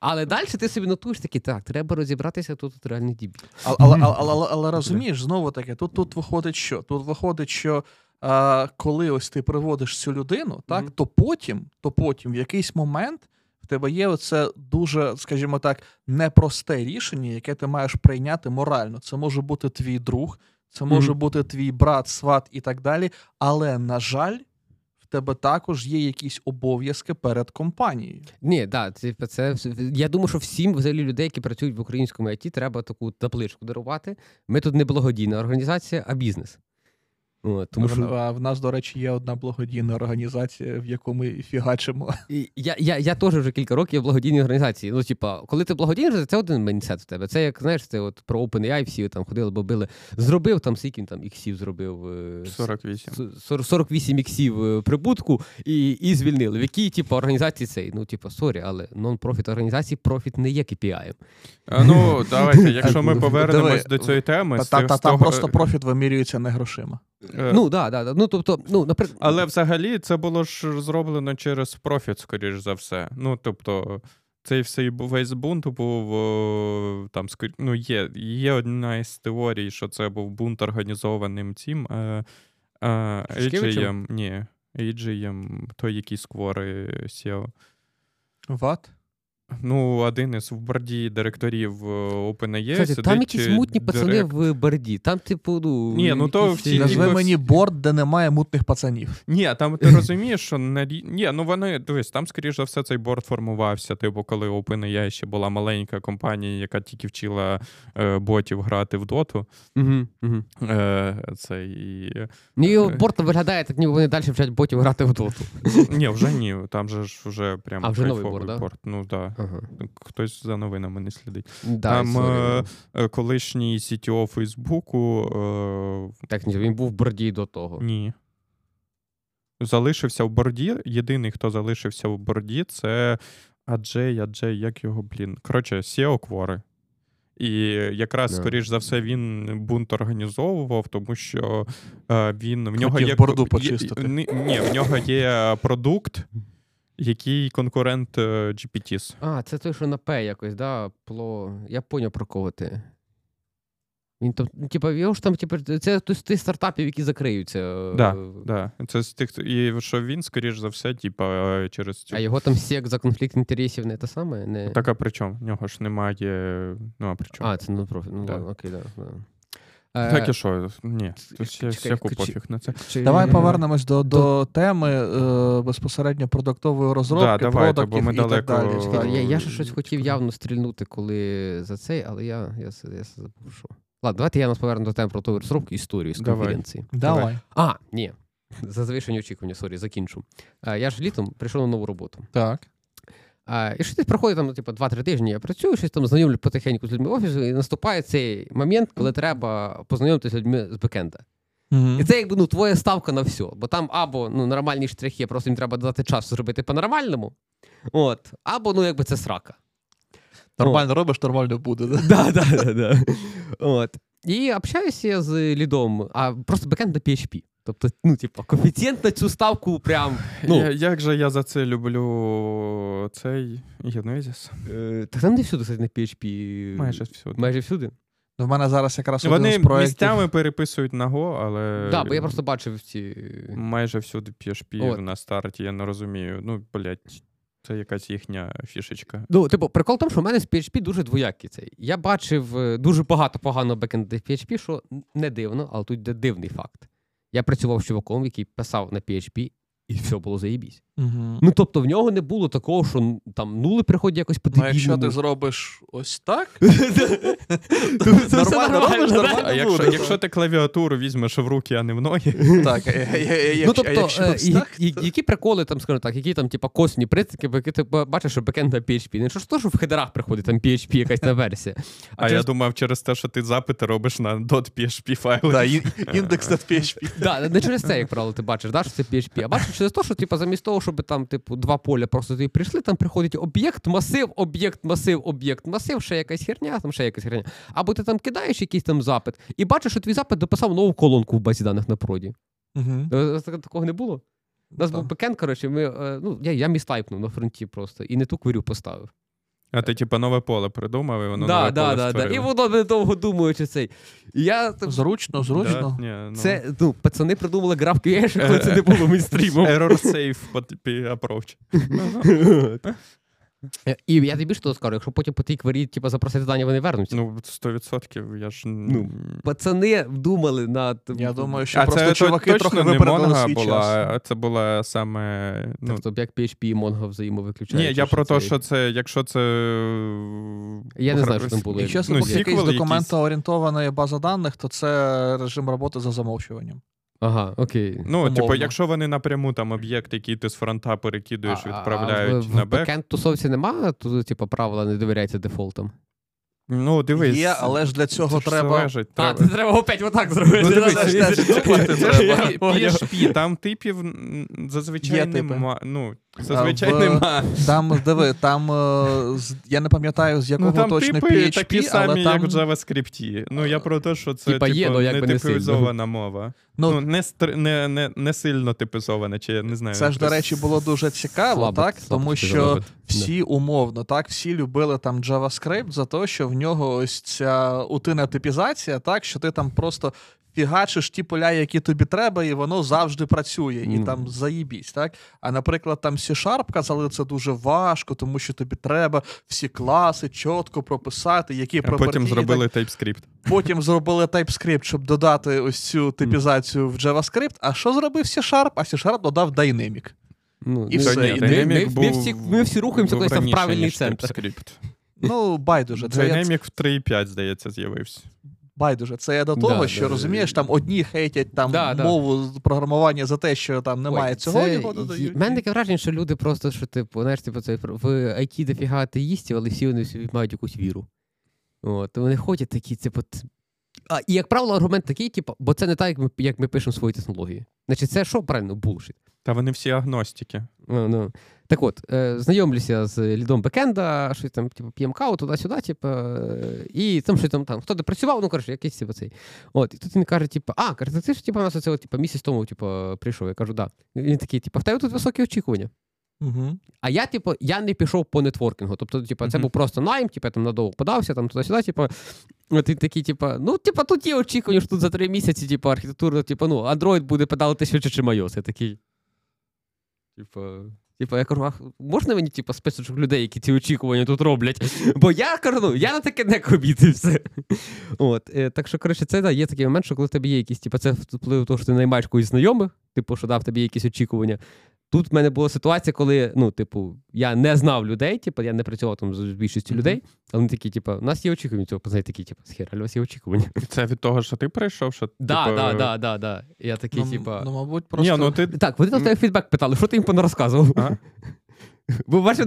Але далі ти собі нотуєш такі, так, треба розібратися, тут тут реальний дібіл. Але але, але, але, але розумієш, знову таки, тут тут виходить що? Тут виходить, що а, коли ось ти приводиш цю людину, так, mm-hmm. то потім, то потім в якийсь момент в тебе є оце дуже, скажімо так, непросте рішення, яке ти маєш прийняти морально. Це може бути твій друг, це може mm-hmm. бути твій брат, сват і так далі. Але, на жаль, в тебе також є якісь обов'язки перед компанією. Ні, так, це, це я думаю, що всім взагалі людей, які працюють в українському ІТ, треба таку табличку дарувати. Ми тут не благодійна організація, а бізнес. О, тому що... А в нас, до речі, є одна благодійна організація, в яку ми фігачимо. [laughs] І Я я, я теж вже кілька років в благодійній організації. Ну, типа, коли ти благодійний, це один mindset в тебе. Це як знаєш, це от про OpenAI всі там ходили, бобили. Зробив там скільки там іксів зробив 48 48 іксів прибутку і і звільнили. В якій типу, організації цей? Ну, типу, sorry, але non-profit організації profit не є KPI. Ну, давайте, якщо ми [laughs] повернемось до цієї теми, там просто профіт вимірюється не грошима. Е, ну, да, да, ну, тобто, ну, наприклад... Але взагалі це було ж зроблено через профіт, скоріш за все. Ну, тобто, цей всей весь бунт був там, ну, є є одна із теорій, що це був бунт організованим цим е, е, AGM, ні, AGM, той, який сквори SEO. Ват? Ну, один із в борді директорів е, OpenAI Кстати, сидить Там якісь мутні пацани директ... в борді. Там, типу, ну. Ні, ну то всі... Назви мені борд, де немає мутних пацанів. Ні, там ти розумієш, що на Ні, ну вони дивись, там, скоріш за все, цей борд формувався. Типу, коли OpenAI ще була маленька компанія, яка тільки вчила е, ботів грати в доту. Угу, угу. Е, це і... Ну, і борт виглядає, так ніби вони далі вчать ботів грати в доту. Ні, вже ні. Там же ж вже прямо. А вже новий борт, да? Ну, да. Ага. Хтось за новинами не слідить. Да, Там е, е, колишній CTO Фейсбуку. Е, так, ні, він був в борді до того. Ні. Залишився в борді. Єдиний, хто залишився в борді, це Аджей, Аджей, як його, блін. Коротше, SEO Квори. І якраз, yeah. скоріш за все, він бунт організовував, тому що е, він в нього є борду почистити. Ні, в нього є продукт, [laughs] який конкурент е, GPTs? А, це той, що на П якось, да? Пло. Я поняв про кого ти. Він там, ну, типа, його ж там, типу, це ті стартапів, які закриються. Да, да. Це з тих, і що він, скоріш за все, типа, через цю. А його там сек за конфлікт інтересів не те саме? Не... Так, а при чому? В нього ж немає. Ну, а при чому? А, це ну, профі. Ну, да. ладно, окей, да. да. Е, так і що? Ні, всяку пофіг на це. Давай повернемось до до теми е, безпосередньо продуктової розробки, да, давайте, бо ми і далеко... так далі. Я я ще щось хотів явно стрільнути, коли за цей, але я я, я забув, що. Ладно, давайте я нас поверну до теми продуктової розробки історії з конференції. Давай. А, ні. За завищені очікування, sorry, закінчу. Е, я ж літом прийшов на нову роботу. Так. А, І щось проходить там, типу, 2-3 тижні, я працюю, щось там знайомлю потихеньку з людьми офісу, і наступає цей момент, коли треба познайомитися з людьми з бекенда. Mm-hmm. І це якби ну, твоя ставка на все. Бо там або ну, нормальні штрихи, просто їм треба дати час зробити по-нормальному. От, Або ну, якби це срака. Нормально От. робиш, нормально буде. Да, да, да, да. От. І общаюся з лідом, а просто бекенд на PHP. Тобто, ну, типу, коефіцієнт на цю ставку прям. ну... Я, Як же я за це люблю цей Genesis? Е, Так там не всюди, кстати, на PHP. Майже всюди. Майже всюди. Ну, в мене зараз якраз Вони один з проєктів... місцями переписують на Go, але. Так, да, бо я просто бачив ці. Майже всюди PHP От. на старті, я не розумію. Ну, блядь. Це якась їхня фішечка. Ну, типу, прикол в тому, що в мене з PHP дуже двоякий цей. Я бачив е, дуже багато поганого бекенду в PHP, що не дивно, але тут дивний факт. Я працював з чуваком, який писав на PHP, і все було заєбісь. Угу. Ну тобто в нього не було такого, що там нули приходять якось по Ну, Якщо ти зробиш ось так, [laughs] нормально робиш, нормально А якщо ти клавіатуру візьмеш в руки, а не в ноги. [laughs] Так, ну тобто, які приколи там, скажімо так, які там, типа, косні принципи, які ти бачиш, що бекенд на PHP. Не що ж то, що в хедерах приходить там PHP якась на версія. А я думав, через те, що ти запити робиш на .php файли. Так, індекс Так, не через це, як правило, ти бачиш, що це PHP, а бачиш через те, що типу, замість того, щоб там типу, два поля просто тобі прийшли, там приходить об'єкт, масив, об'єкт, масив, об'єкт, масив, ще якась херня, там ще якась херня. Або ти там кидаєш якийсь там запит і бачиш, що твій запит дописав нову колонку в базі даних на проді. Угу. Такого не було? У нас був бекен, коротше, ми, е, ну, я я містайпнув на фронті просто і не ту квирю поставив. А ти, типа, нове поле придумав, і воно да, нове да, поле да, створило. Да. І воно недовго думаючи цей. Я, Зручно, зручно. Да, ні, ну... Це, ну, Пацани придумали GraphQL, коли це не було мейнстрімом. [laughs] Error safe approach. [laughs] Е, і я тобі що скажу, якщо потім по тій квері типу, запросити дані, вони вернуться. Ну, 100%. Я ж... Ну, Пацани вдумали над. Я думаю, що а просто це чуваки трохи випередили свій була, час. Це була саме. Ну... Тобто, як PHP і Mongo взаємовиключають. Ні, я про те, що це, якщо це. Я не знаю, що там було. Якщо це ну, якийсь документоорієнтована база даних, то це режим роботи за замовчуванням. Ага, окей. Ну, Умовно. типу, якщо вони напряму там об'єкт, який ти з фронта перекидуєш, відправляють а, а, на бек. В бекенд тусовці немає, тут, типу, правила не довіряється дефолтам. Ну, дивись. Є, але ж для цього це треба. Залежить, треба. А, ти треба опять отак зробити. Ну, дивись, PHP, там типів зазвичай немає. Ну, зазвичай нема. Там, диви, там, е, я не пам'ятаю, з якого ну, там точно типи PHP, такі самі, але там... як в JavaScript. Ну, я про те, що це типа, типу, є, ну, не типізована мова. Ну, ну не, не, не, не сильно типізована, чи я не знаю. Це ж, до речі, було дуже цікаво, слабо, так? Слабо, тому що всі умовно, так, всі любили там JavaScript за те, що в нього ось ця утина типізація, так, що ти там просто фігачиш ті поля, які тобі треба, і воно завжди працює, і mm. там заїбісь. так? А наприклад, там C-Sharp казали, це дуже важко, тому що тобі треба всі класи чітко прописати, які А Потім зробили TypeScript. Потім зробили TypeScript, щоб додати ось цю типізацію в JavaScript. А що зробив C-Sharp? А C-Sharp додав Dynamic. Ну, і все. Ні, ми, ми, ми, всі, ми всі рухаємося колись в правильний центр. Ну, байдуже. Dynamic в 3.5, здається, з'явився байдуже. Це я до того, да, що да, розумієш, там одні хейтять там да, мову програмування за те, що там немає Ой, цього, це... його додають. У мене таке враження, що люди просто що типу, знаєш, типу, це в IT дофіга атеїстів, але всі вони мають якусь віру. От, Вони ходять такі, типу. А, І, як правило, аргумент такий, типу, бо це не так, як ми як ми пишемо свої технології. Значить, це що правильно? Булшит. Та вони всі агностики. Ну, ну. Так от, е, знайомлюся з лідом бекенда, щось там, типу, п'ємо каву туди-сюди, типу, і там щось там, там хто де працював, ну коротше, якийсь типу, цей. От, І тут він каже, типу, а, каже, ти ж типу, у нас оце, типу, місяць тому типу, прийшов. Я кажу, да. Він такий, типу, в тебе тут високі очікування. Угу. А я, типу, я не пішов по нетворкінгу. Тобто, типу, це був просто найм, типу, я там надовго подався, там туди-сюди, типу. От і такі, типу, ну, типу, тут є очікування, що тут за три місяці, типу, архітектура, типу, ну, Android буде педалити швидше, чи iOS. Я такий. Типу. Типа, я кажу, а можна мені типа, списочок людей, які ці очікування тут роблять? Бо я кажу, ну, я на таке не комітився. От, е, Так що, коротше, це да, є такий момент, що коли в тебе є якісь, типу, це вплив того, що ти наймаєш когось знайомих, типу, що да, в тебе є якісь очікування. Тут в мене була ситуація, коли ну, типу, я не знав людей, типу, я не працював там з більшістю mm-hmm. людей, але вони такі, типу, у нас є очікування цього познай такі, типу, схера, у вас є очікування. Це від того, що ти прийшов? що [laughs] Да, типу... да, да, да, да. Я такий, ну, типу... Ну, мабуть, просто... Ні, ну, ти... Так, вони там тебе фідбек питали, що ти їм понарозказував? [laughs] Бо бачив,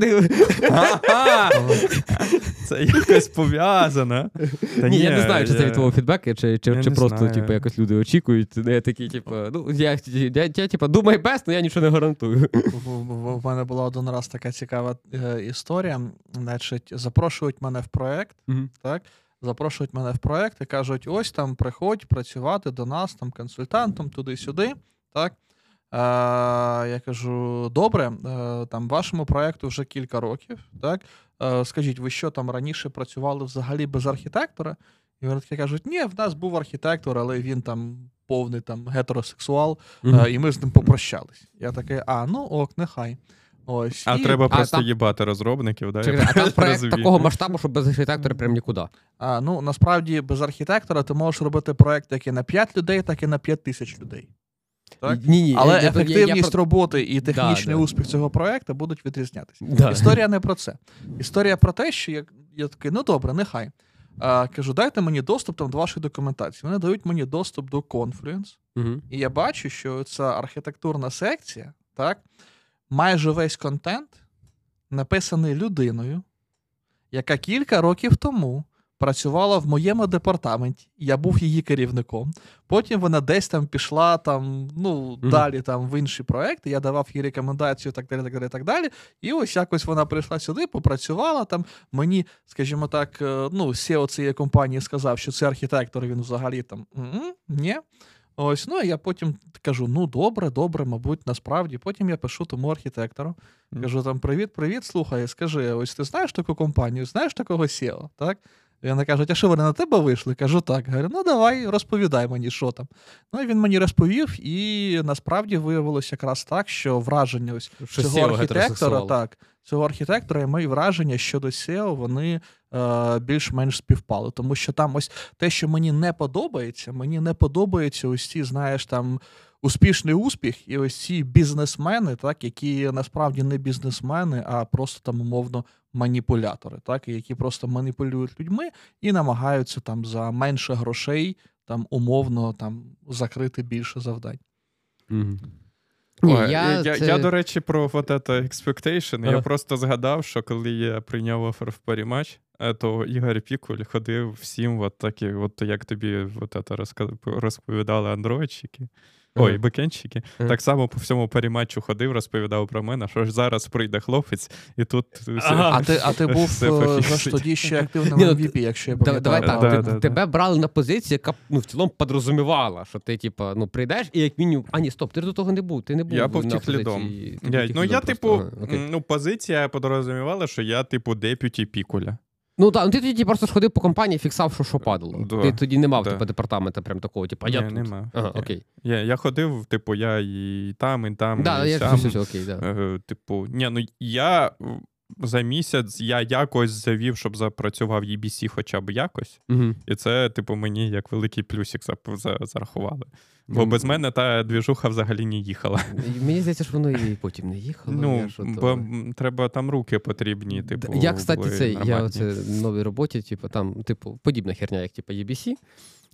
Це якось пов'язано. Та ні, Я не знаю, чи це від твого фідбеку, чи чи, чи просто типу, якось люди очікують. Я такий, типу, ну, я, я, я типу, думай без, але я нічого не гарантую. У мене була один раз така цікава е, історія. Значить, запрошують мене в проект, так? Запрошують мене в проект і кажуть: ось там приходь працювати до нас, там консультантом, туди-сюди. так? Е, Я кажу: добре, е, там вашому проєкту вже кілька років. так? Е, Скажіть, ви що там раніше працювали взагалі без архітектора? І вони такі кажуть, ні, в нас був архітектор, але він там повний там гетеросексуал, mm-hmm. і ми з ним попрощались. Я такий, а, ну ок, нехай. Ось. А і... треба а, просто там... їбати розробників, да? Чекай, а там [laughs] проект такого масштабу, що без архітектора прям нікуди. А, Ну, насправді, без архітектора ти можеш робити проект як і на 5 людей, так і на 5 тисяч людей. Так? Ні, ні, Але я, ефективність я, роботи і технічний да, успіх да. цього проекту будуть відрізнятися. Да. Історія не про це. Історія про те, що я я такий, ну добре, нехай. А, Кажу, дайте мені доступ там, до вашої документації. Вони дають мені доступ до Confluence. Угу. І я бачу, що ця архітектурна секція, так, майже весь контент написаний людиною, яка кілька років тому працювала в моєму департаменті, я був її керівником. Потім вона десь там пішла там, ну, mm-hmm. далі там в інші проекти. Я давав їй рекомендацію, так далі, так далі, так далі. І ось якось вона прийшла сюди, попрацювала там. Мені, скажімо так, е, ну, SEO цієї компанії сказав, що це архітектор, він взагалі там ні. Ось, ну я потім кажу: ну добре, добре, мабуть, насправді. Потім я пишу тому архітектору. Кажу там: Привіт, привіт, слухай, скажи, ось ти знаєш таку компанію, знаєш такого SEO, так? І вони кажуть, а що вони на тебе вийшли? Кажу, так. Говорю, ну давай, розповідай мені, що там. Ну і він мені розповів, і насправді виявилося якраз так, що враження ось цього архітектора, так, цього архітектора і мої враження щодо SEO, вони е, більш-менш співпали. Тому що там ось те, що мені не подобається, мені не подобається ось ці, знаєш, там успішний успіх, і ось ці бізнесмени, так, які насправді не бізнесмени, а просто там умовно маніпулятори, так, які просто маніпулюють людьми і намагаються там за менше грошей там умовно там закрити більше завдань. Mm-hmm. Ні, Ой, я, я, це... я, до речі, про вот это expectation. Ага. Я просто згадав, що коли я прийняв офер в парі-матч, е, то Ігор Пікуль ходив всім, от такі, от як тобі от это розповідали андроїдчики. Ой, бекенщики. Так само по всьому перематчу ходив, розповідав про мене, що ж зараз прийде хлопець, і тут ага. А ти а ти [laughs] був ж тоді ще активним ну, MVP, якщо я пам'ятаю. Давай так, да, да, тебе брали на позицію, яка ну, в цілому подрозумівала, що ти, типа, ну, прийдеш, і як мінімум. А ні, стоп, ти до того не був. Ти не був Я був тіхлідом. Ну, я, типу, ну, позиція подрозумівала, що я, типу, депюті пікуля. Ну так, ну ти тоді просто сходив по компанії, фіксав, що що падало. Да, ти тоді не мав да. типу, департамента прям такого, типу, а я Ні, тут. Нема. Ага, окей. Я я ходив, типу, я і там, і там. Да, і я сам. Все, все, окей, да. Е, типу, ні, ну я за місяць я якось завів, щоб запрацював EBC хоча б якось. Угу. І це, типу, мені як великий плюсик зарахували. Бо без мене та двіжуха взагалі не їхала. Мені здається, що воно і потім не їхало. Ну, бо треба там руки потрібні. типу, Я, кстати, це я оце новій роботі, типу, там, типу, подібна херня, як типу, EBC.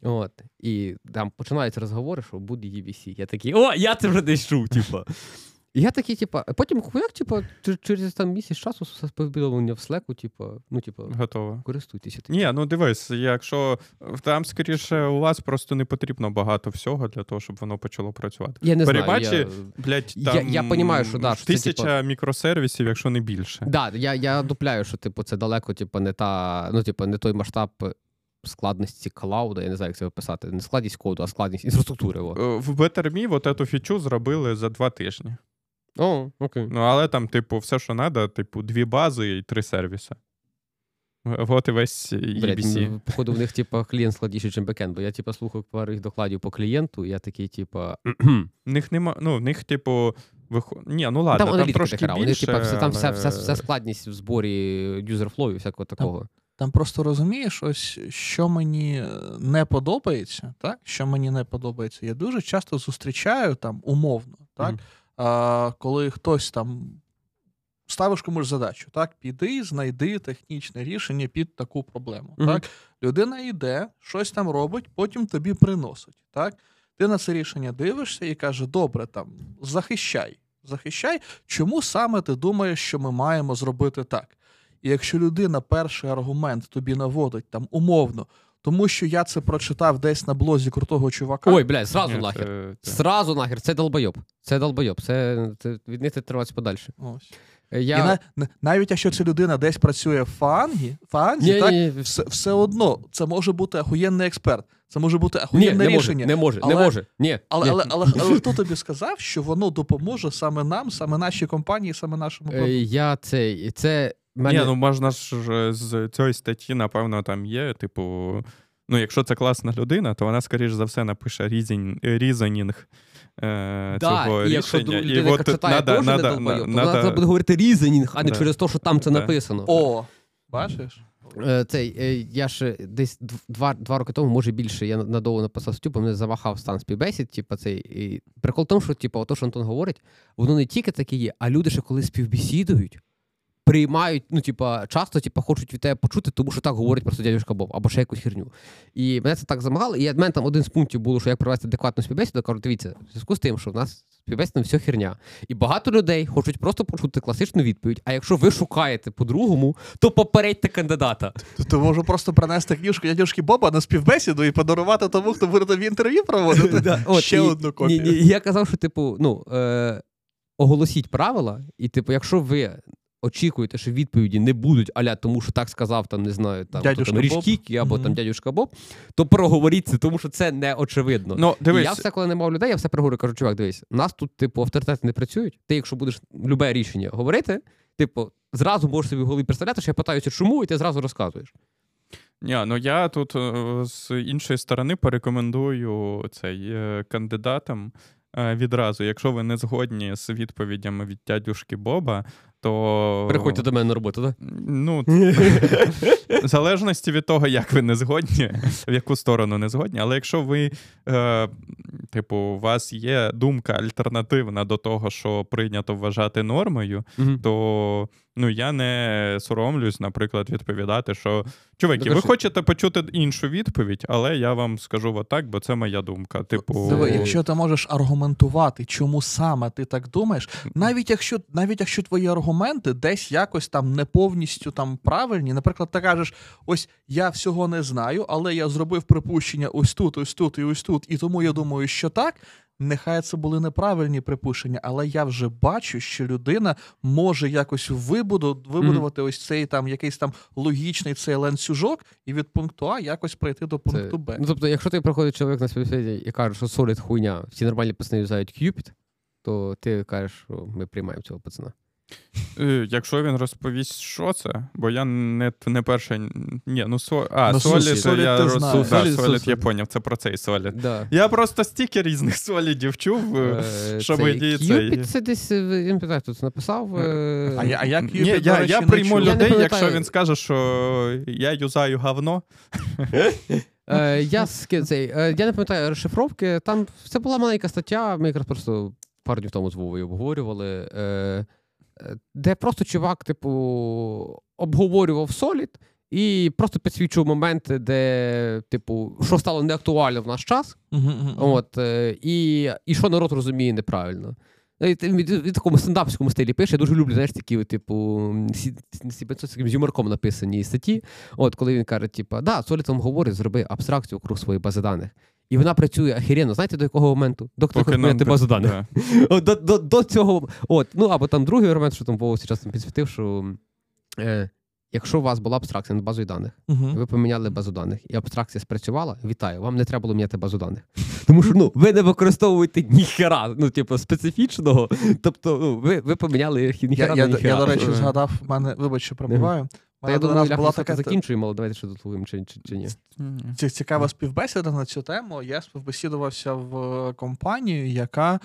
От, І там починаються розговори, що буде EBC. Я такий, о, я це вже десь чув, типу. І я такий, типа, потім хуяк, типа, через там місяць часу повідомлення в слеку, типа, ну, типа, готово. Користуйтеся. Ні, ну дивись, якщо там скоріше у вас просто не потрібно багато всього для того, щоб воно почало працювати. Я не Перебачі, знаю, я... блядь, там я, я понімаю, що, да, що тисяча це, типу... мікросервісів, якщо не більше. Да, я я дупляю, що типу, це далеко, типу, не та, ну, типу, не той масштаб. Складності клауда, я не знаю, як це описати. Не складність коду, а складність інфраструктури. Е, в BetterMe вот эту фічу зробили за два тижні. О, окей. Ну, але там, типу, все, що треба, типу, дві бази і три сервіси. От і весь EBAC. Ну, походу, в них, типу, клієнт складніший, ніж backend, бо я, типу, слухаю пару їх докладів по клієнту, і я такий, типу. В них нема, ну, в них, типу, виход... Ні, ну ладно, там, там трошки більше. Вони, типу, все, там вся, вся, вся складність в зборі user flow і всякого такого. Там, там просто розумієш, ось що мені не подобається, так? Що мені не подобається, я дуже часто зустрічаю там умовно, так? Коли хтось там ставиш комусь задачу, так, піди, знайди технічне рішення під таку проблему. Mm-hmm. Так, Людина йде, щось там робить, потім тобі приносить. Так? Ти на це рішення дивишся і каже: добре, там, захищай, захищай, чому саме ти думаєш, що ми маємо зробити так? І якщо людина перший аргумент тобі наводить там умовно, тому що я це прочитав десь на блозі крутого чувака. Ой, блядь, зразу Ні, нахер. Це, Зразу нахер, це долбойоб. Це долбойоб. Це, це від них триватися подальше. Ось. Е, я... І на, навіть якщо ця людина десь працює в фангі, фанзі, ні, так, ні, ні. Все, все одно це може бути ахуєнний експерт. Це може бути ахуєнне ні, рішення. Не може, але, не може. Ні, Але, але, але, але, хто тобі сказав, що воно допоможе саме нам, саме нашій компанії, саме нашому продукту? Я це, це Мене... Ні, ну можна ж з цієї статті, напевно, там є, типу, ну, якщо це класна людина, то вона, скоріш за все, напише різонінг е, да, цього і якщо рішення. І людина, от читає надо, теж надо, надо, вона буде говорити різонінг, а не да. через те, що там це да. написано. О, бачиш? Е, цей, е, Я ж десь два два роки тому, може більше, я надовго написав статтю, бо мене завахав стан співбесід. Типу, цей, і Прикол в тому, що типу, то, що Антон говорить, воно не тільки таке є, а люди, що коли співбесідують, приймають, ну, типа, часто типа, хочуть від тебе почути, тому що так говорить просто дядюшка Боб або ще якусь херню. І мене це так замагало. І в мене там один з пунктів було, що як провести адекватну співбесіду, кажу, дивіться, в зв'язку з тим, що в нас співбесіда все херня. І багато людей хочуть просто почути класичну відповідь. А якщо ви шукаєте по-другому, то попередьте кандидата. То можу просто принести книжку дядюшки Боба на співбесіду і подарувати тому, хто буде тобі інтерв'ю проводити. [laughs] Ще одну копію. Я казав, що, типу, ну. Е, оголосіть правила, і, типу, якщо ви очікуєте, що відповіді не будуть, аля тому, що так сказав, там, не знаю, там, там Ріжкікі або mm-hmm. там дядюшка Боб, то проговоріть це, тому що це не очевидно. Ну, дивись. Я все, коли не мав людей, я все проговорю, кажу, чувак, дивись, нас тут, типу, авторитети не працюють. Ти, якщо будеш любе рішення говорити, типу, зразу можеш собі в голові представляти, що я питаюся, чому, і ти зразу розказуєш. Ні, ну я тут е, з іншої сторони порекомендую цей е, кандидатам Е, відразу, якщо ви не згодні з відповідями від дядюшки Боба, то. Приходьте до мене на роботу, так? Ну, [laughs] В залежності від того, як ви не згодні, в яку сторону не згодні. Але якщо ви, е, типу, у вас є думка альтернативна до того, що прийнято вважати нормою, то ну я не соромлюсь, наприклад, відповідати, що чуваки, ви хочете почути іншу відповідь, але я вам скажу отак, бо це моя думка. Типу, Диви, якщо ти можеш аргументувати, чому саме ти так думаєш, навіть якщо навіть якщо твої аргументи десь якось там не повністю там правильні, наприклад, ти кажеш, ось я всього не знаю, але я зробив припущення ось тут, ось тут і ось тут, і тому я думаю, що так. Нехай це були неправильні припущення, але я вже бачу, що людина може якось вибуду, вибудувати mm-hmm. ось цей там якийсь там логічний цей ланцюжок, і від пункту А якось прийти до пункту це... Б. Ну тобто, якщо ти приходить чоловік на співсвіті і каже, що солід хуйня, всі нормальні пацани юзають Cupid, то ти кажеш, що ми приймаємо цього пацана. Е, якщо він розповість, що це, бо я не не перший. Ні, ну со... А, ну, солід, солід я роз... да, солід, солід, я поняв, це про цей солід. Да. Я просто стільки різних солідів чув, е, що мені це. це десь е, він тут написав. А я, а як Ні, я, я, я прийму людей, якщо він скаже, що я юзаю говно. Я цей, я не пам'ятаю розшифровки. Там це була маленька стаття, ми якраз просто пару днів тому з Вовою обговорювали де просто чувак, типу, обговорював Solid і просто підсвічував моменти, де, типу, що стало неактуально в наш час, uh-huh, от, е, і і що народ розуміє неправильно. В такому стендапському стилі пише, я дуже люблю, знаєш, такі, типу, з таким юморком написані статті. От коли він каже, типу, да, вам говорить, зроби абстракцію округ своєї бази даних. І вона працює ахіренно. Знаєте, до якого моменту? Доки ти базу даних. Да. [laughs] До, до, до цього. От, Ну або там другий аргумент, що там Вова часом підсвітив, що е, якщо у вас була абстракція над базою даних, uh-huh. ви поміняли базу даних, і абстракція спрацювала, вітаю, вам не треба було міняти базу даних. [laughs] Тому що ну, ви не використовуєте ніхера, ну, типу, специфічного. Тобто, ну, ви ви поміняли ніхера. Я, на ніхера. я, я, до речі, згадав, мене, вибач, що пробиваю. Та я думаю, була така... закінчуємо, але давайте ще дотлуємо чи, чи, чи ні. Це цікава співбесіда на цю тему. Я співбесідувався в е, компанію, яка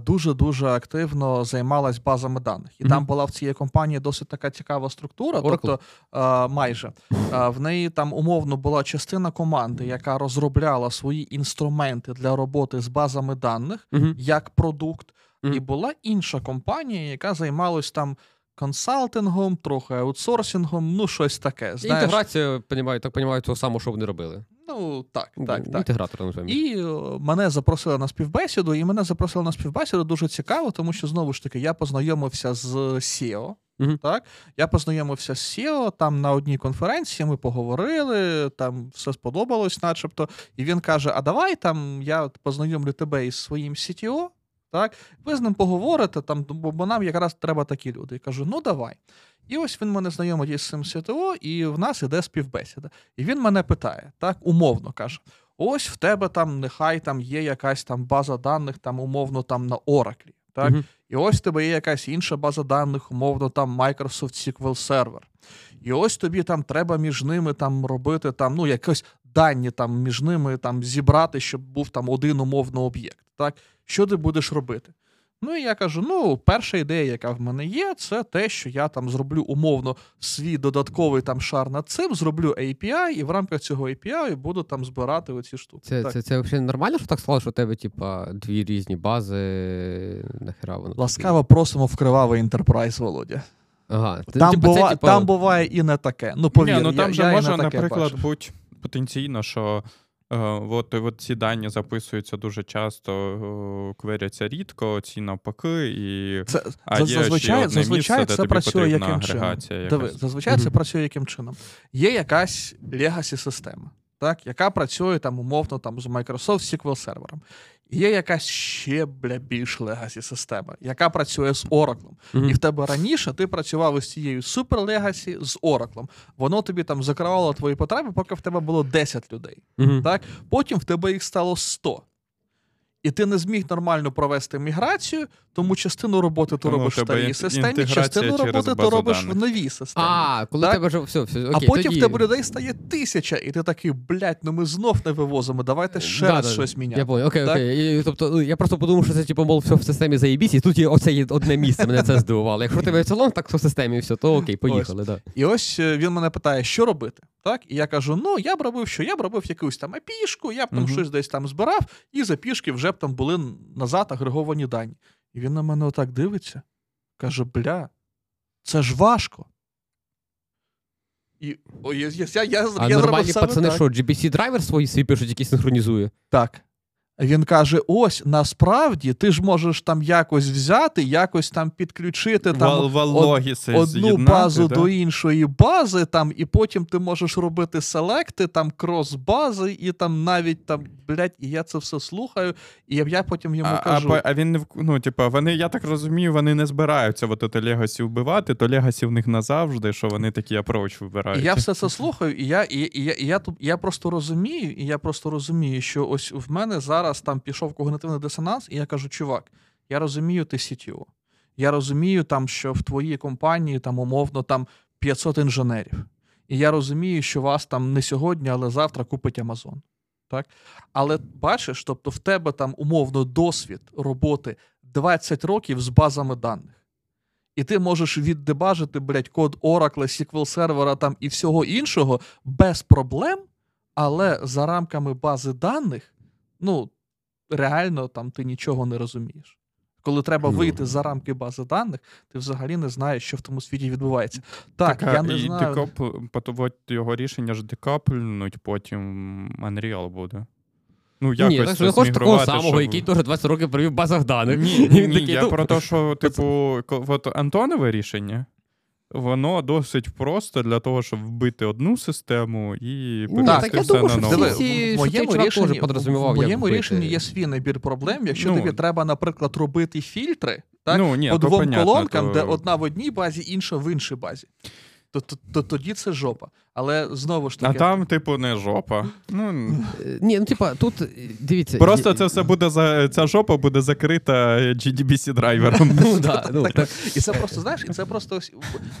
дуже-дуже активно займалась базами даних. І mm-hmm. там була в цій компанії досить така цікава структура. Oracle. Тобто, а, майже а, в неї там умовно була частина команди, яка розробляла свої інструменти для роботи з базами даних mm-hmm. як продукт. І була інша компанія, яка займалась там консалтингом, трохи аутсорсингом, ну щось таке. Знаєш. Інтеграція, понімаю, так понімаю, того самого, що вони робили. Ну, так, так, так. Інтегратор, називаємо. І мене запросили на співбесіду, і мене запросили на співбесіду дуже цікаво, тому що знову ж таки я познайомився з SEO. Uh-huh. Так, Я познайомився з SEO, там на одній конференції ми поговорили, там все сподобалось, начебто. І він каже: А давай там я познайомлю тебе із своїм CTO, так? Ви з ним поговорите, там, бо нам якраз треба такі люди. Я кажу, ну давай. І ось він мене знайомить із цим СТО, і в нас іде співбесіда. І він мене питає, так, умовно каже: ось в тебе там нехай там є якась там база даних, там умовно там на Oracle. Так? uh І ось в тебе є якась інша база даних, умовно, там Microsoft SQL Server. І ось тобі там треба між ними там робити там, ну, якось дані там між ними там зібрати, щоб був там один умовно об'єкт. Так? Що ти будеш робити? Ну і я кажу: ну, перша ідея, яка в мене є, це те, що я там зроблю умовно свій додатковий там шар над цим, зроблю API, і в рамках цього API буду там збирати оці штуки. Це так. це, це, взагалі нормально, що так стало, що у тебе, типа, дві різні бази нахера воно? Ласкаво тобі? просимо в кривавий enterprise, Володя. Ага. Там, типу, бува... це, типу... там буває і не таке. Ну, повір, Ні, ну там я, же я може, наприклад, бути потенційно, що Е, от, от ці дані записуються дуже часто, кверяться рідко, ці навпаки, і це а є зазвичай, ще зазвичай місце, це працює яким чином. Диви, зазвичай mm-hmm. це працює яким чином. Є якась legacy система, так, яка працює там умовно там з Microsoft SQL сервером. Є якась ще бля, більш legacy система, яка працює з Oracle. Mm-hmm. І в тебе раніше ти працював із цією супер legacy з Oracle. Воно тобі там закривало твої потреби, поки в тебе було 10 людей. Mm-hmm. Так? Потім в тебе їх стало 100. І ти не зміг нормально провести міграцію, тому частину роботи ти робиш в старій системі, частину роботи ти робиш даних. в новій системі. А, коли так? тебе вже все, все окей, А потім тоді... в тебе людей стає тисяча, і ти такий, блядь, ну ми знов не вивозимо, давайте ще да, раз да, щось міняти. Я понял, окей, так? окей. І, тобто, ну, я просто подумав, що це типу, мов, все в системі заєбісь, і тут є оце є одне місце, мене це здивувало. Якщо тебе в цілому, так в системі все, то окей, поїхали. Ось. Да. І ось е, він мене питає, що робити. Так? І я кажу: ну, я б робив, що я б робив якусь там апішку, я б там uh щось десь там збирав, і за пішки вже б там були назад агреговані дані. І він на мене отак дивиться, каже: бля, це ж важко. І о, я, я, я, я, А я нормальні пацани, так. що, GBC драйвер свої свій пишуть, який синхронізує? Так. Він каже: ось насправді ти ж можеш там якось взяти, якось там підключити там од, одну базу да? до іншої бази, там, і потім ти можеш робити селекти, там крос-бази, і там навіть там, блядь, і я це все слухаю, і я потім йому а, кажу. А, а він не ну, типу, вони, я так розумію, вони не збираються от це Legacy вбивати, то Legacy в них назавжди, що вони такий approach вибирають. І я все [laughs] це слухаю, і я і, і, і, я, і я, я просто розумію, і я просто розумію, що ось в мене зараз зараз там пішов когнитивний дисонанс, і я кажу, чувак, я розумію, ти CTO. Я розумію, там, що в твоїй компанії там умовно там 500 інженерів. І я розумію, що вас там не сьогодні, але завтра купить Амазон. Так? Але бачиш, тобто в тебе там умовно досвід роботи 20 років з базами даних. І ти можеш віддебажити, блядь, код Oracle, SQL сервера там і всього іншого без проблем, але за рамками бази даних, ну, реально там ти нічого не розумієш. Коли треба ну. вийти за рамки бази даних, ти взагалі не знаєш, що в тому світі відбувається. Так, так я не і знаю. Декоп, його рішення ж декапльнуть, потім Unreal буде. Ну, якось Ні, так що хочеш такого самого, щоб... який теж 20 років провів в базах даних. Ні, [laughs] ні, ні я ну, про те, що, типу, от Антонове рішення, Воно досить просто для того, щоб вбити одну систему і перевести все на нову. В моєму рішенні, в моєму рішенні є свій набір проблем. Якщо ну, тобі треба, наприклад, робити фільтри так, ну, ні, по двом понятно, колонкам, то... де одна в одній базі, інша в іншій базі то, то, то тоді це жопа. Але знову ж таки. А там, типу, не жопа. Ну, е, Ні, ну типа, тут дивіться. Просто це все буде за ця жопа буде закрита GDBC драйвером. Ну, да, [laughs] ну, так, І це просто, знаєш, і це просто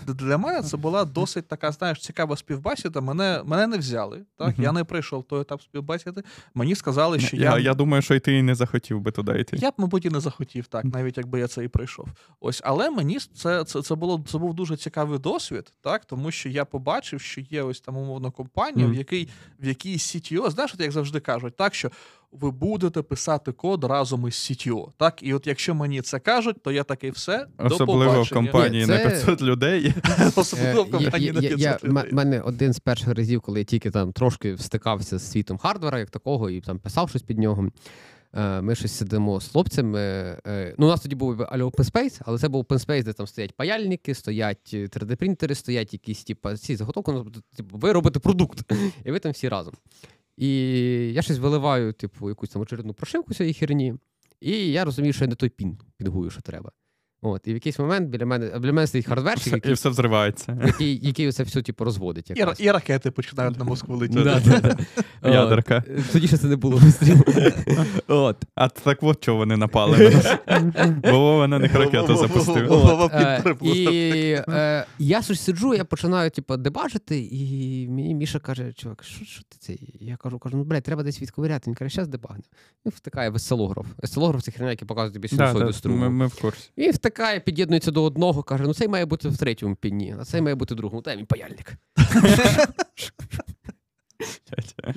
для мене це була досить така, знаєш, цікава співбесіда. Мене мене не взяли. Так. Я не прийшов той етап співбесіди. Мені сказали, що я. Я я думаю, що й ти не захотів би туди йти. Я б, мабуть, і не захотів, так, навіть якби я це і прийшов. Ось, але мені це це, це було це був дуже цікавий досвід, так тому що я побачив, що є ось там умовно компанія, mm. в якій в якій CTO, знаєш, от як завжди кажуть, так що ви будете писати код разом із CTO. Так, і от якщо мені це кажуть, то я такий все особливо до в компанії Ні, це... на 500 людей. [laughs] Особливо в компанії на 500 людей. У мене один з перших разів, коли я тільки там трошки стикався з світом хардвера, як такого, і там писав щось під нього. Е, ми щось сидимо з хлопцями. Е, ну, У нас тоді був open space, але це був open space, де там стоять паяльники, стоять 3D-принтери, стоять якісь типу, ці заготовки. Ну, типу, ви робите продукт, [laughs] і ви там всі разом. І я щось виливаю, типу, якусь там очередну прошивку цієї херні, і я розумію, що я не той пін підгую, що треба. От, І в якийсь момент біля мене біля мене стоїть хардверчик, який, і все взривається. Який який це все типу, розводить. І, і ракети починають на Москву летіти. Ядерка. Тоді ще це не було вистрілу. А так от чого вони напали. Бо Вова на них ракету запустив. Е, і е, я щось сиджу, я починаю типу, дебажити, і мені Міша каже: чувак, що ти це? Я кажу, кажу, ну блядь, треба десь відковиряти. Він каже, зараз дебагне. І втикає в естелограф. Естелограф це херня, який показує тобі синусоїду струму. Ми в курсі. І втикає, під'єднується до одного, каже: ну цей має бути в третьому піні, а цей має бути в другому. Та мій паяльник.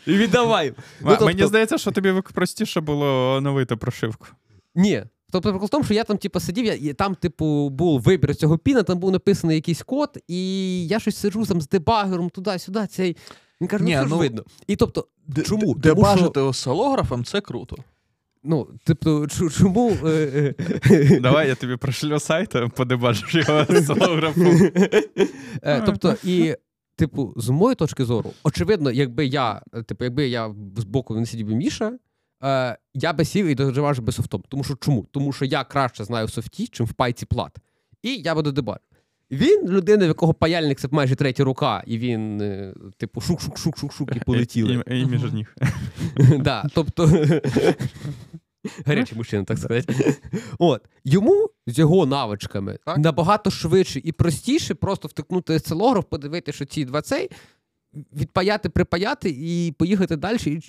І віддавай. Ну, тобто... Мені здається, що тобі простіше було оновити прошивку. Ні. Тобто, прикол в тому, що я там, типу, сидів, я, і там, типу, був вибір цього піна, там був написаний якийсь код, і я щось сиджу там з дебагером туди-сюди. цей... Він каже, ну, Ні, ну, ну видно. І тобто, д- чому? Дебажити що... осцилографом це круто. Ну, тобто, чому. Е, е, [laughs] Давай я тобі прошлю сайт, подебажиш його осцилографом. Е, тобто, і типу, з моєї точки зору, очевидно, якби я, типу, якби я з боку не сидів би Міша, е, я би сів і доживав би софтом. Тому що чому? Тому що я краще знаю в софті, чим в пайці плат. І я буду дебар. Він людина, в якого паяльник це майже третя рука, і він, е, типу, шук-шук-шук-шук-шук і полетіли. І, між них. [laughs] Да, тобто... [laughs] Гарячий мужчина, так сказати. От. Йому з його навичками набагато швидше і простіше просто втикнути осцилограф, подивитися, що ці два цей, відпаяти, припаяти і поїхати далі. І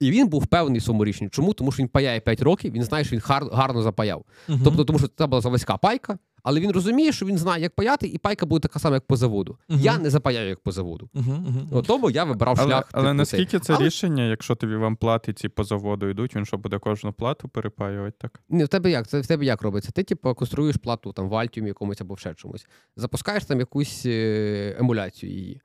і він був впевнений в своєму рішенні. Чому? Тому що він паяє 5 років, він знає, що він гар, гарно запаяв. Тобто, тому що це була заводська пайка, але він розуміє, що він знає, як паяти, і пайка буде така сама, як по заводу. uh Я не запаяю, як по заводу. uh Тому я вибрав але, шлях. Але типу, наскільки це але... рішення, якщо тобі вам плати ці по заводу йдуть, він що буде кожну плату перепаювати так? Ні, в тебе як? Це в тебе як робиться? Ти, типу, конструюєш плату там в Altium якомусь або в ще чомусь. Запускаєш там якусь е, емуляцію її.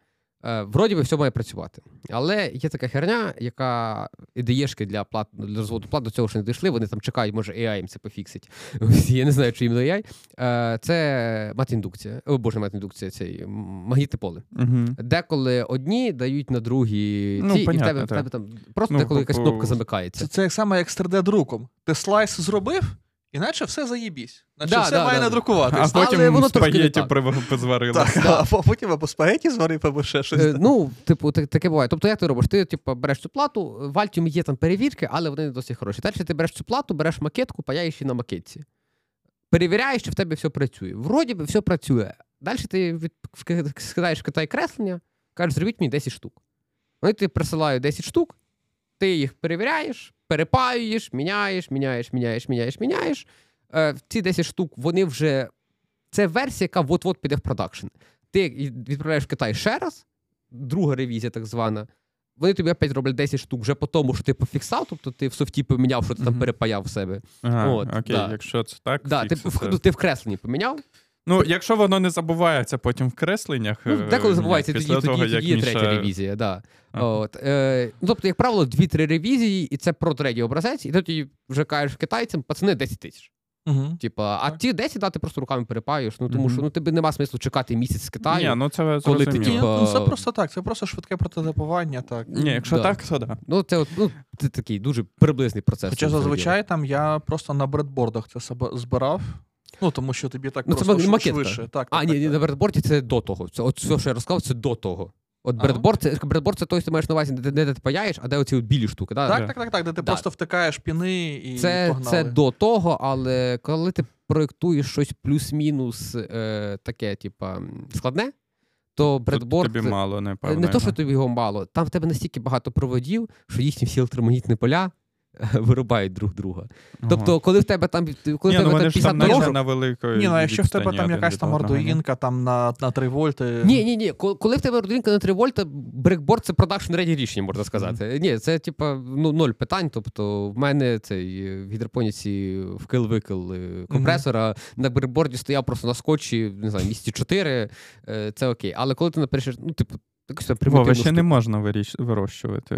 Е, вроді би все має працювати. Але є така херня, яка ідеєшки для плат для розводу плат до цього ще не дійшли. Вони там чекають, може AI їм це пофіксить. [laughs] Я не знаю, чи їм AI. Е, це матіндукція. О, боже, матіндукція, це магнітне поле. Угу. Деколи одні дають на другі ну, ці, понятно, і в тебе в тебе там просто ну, деколи якась кнопка замикається. Це це як саме як з 3D-друком. Ти слайс зробив, Іначе все заїбісь. Наче да, все да, має да. надрукуватись. А потім воно спагеті зварили. Так, а потім або спагеті зварив, або ще щось. Е, ну, типу, таке буває. Тобто, як ти робиш? Ти типу, береш цю плату, в Altium є там перевірки, але вони не досить хороші. Далі ти береш цю плату, береш макетку, паяєш її на макетці. Перевіряєш, чи в тебе все працює. Вроді би, все працює. Далі ти від... скидаєш в Китай креслення, кажеш, зробіть мені 10 штук. Вони тобі присилають 10 штук, ти їх перевіряєш, перепаюєш, міняєш, міняєш, міняєш, міняєш, міняєш. Е, ці 10 штук, вони вже. Це версія, яка от-от піде в продакшн. Ти відправляєш в Китай ще раз, друга ревізія, так звана. Вони тобі опять роблять 10 штук вже по тому, що ти пофіксав, тобто ти в софті поміняв, що ти там перепаяв в себе. Ага, От, Окей, да. якщо це так. Да, ти, ну, ти в кресленні поміняв. Ну, якщо воно не забувається потім в кресленнях. Ну, Деколи забувається, тоді тоді, тоді, тоді є третя ревізія. Да. Ага. От, е, ну, Тобто, як правило, дві-три ревізії, і це про третій образець, і тоді вже кажеш китайцям, пацани 10 тисяч. Угу. Типа, а ті 10 дати просто руками перепаєш. Ну тому угу. що ну тобі нема смислу чекати місяць з Китаю. Ні, ну це коли ти, типа... ну, Це просто так, це просто швидке прототипування. так. Ні, якщо да. так, то да. Ну це ну, це такий дуже приблизний процес. Хоча зазвичай там я просто на бредбордах це себе збирав. Ну, тому що тобі так ну, просто це швидше. Так, так, А, так, ні, так. на бредборді це до того. Це от все, що я розказав, це до того. От бредборд це бредборд це той, що ти маєш на увазі, де, де ти паяєш, а де оці от білі штуки. Да? Так, так, так, так, де ти да. просто втикаєш піни і це, погнали. Це до того, але коли ти проєктуєш щось плюс-мінус е, таке, типа, складне, то бредборд... Тобі мало, напевно. Не то, що тобі його мало. Там в тебе настільки багато проводів, що їхні всі електромагнітні поля [laughs] вирубають друг друга. Ага. Тобто, коли в тебе там коли Ні, в тебе ну, там 50 дорожок... на великої Ні, ну якщо в тебе там якась там ордуїнка там на на 3 вольти. Ні, ні, ні. Коли в тебе ордуїнка на 3 вольти, брекборд це продакшн реді рішення, можна сказати. Mm-hmm. Ні, це типа ну, ноль питань. Тобто, в мене цей в гідропоніці вкил-викил е, компресора mm-hmm. на брекборді стояв просто на скотчі, не знаю, місяці 4, е, це окей. Але коли ти напишеш, ну, типу, Вова, ще не можна вирощувати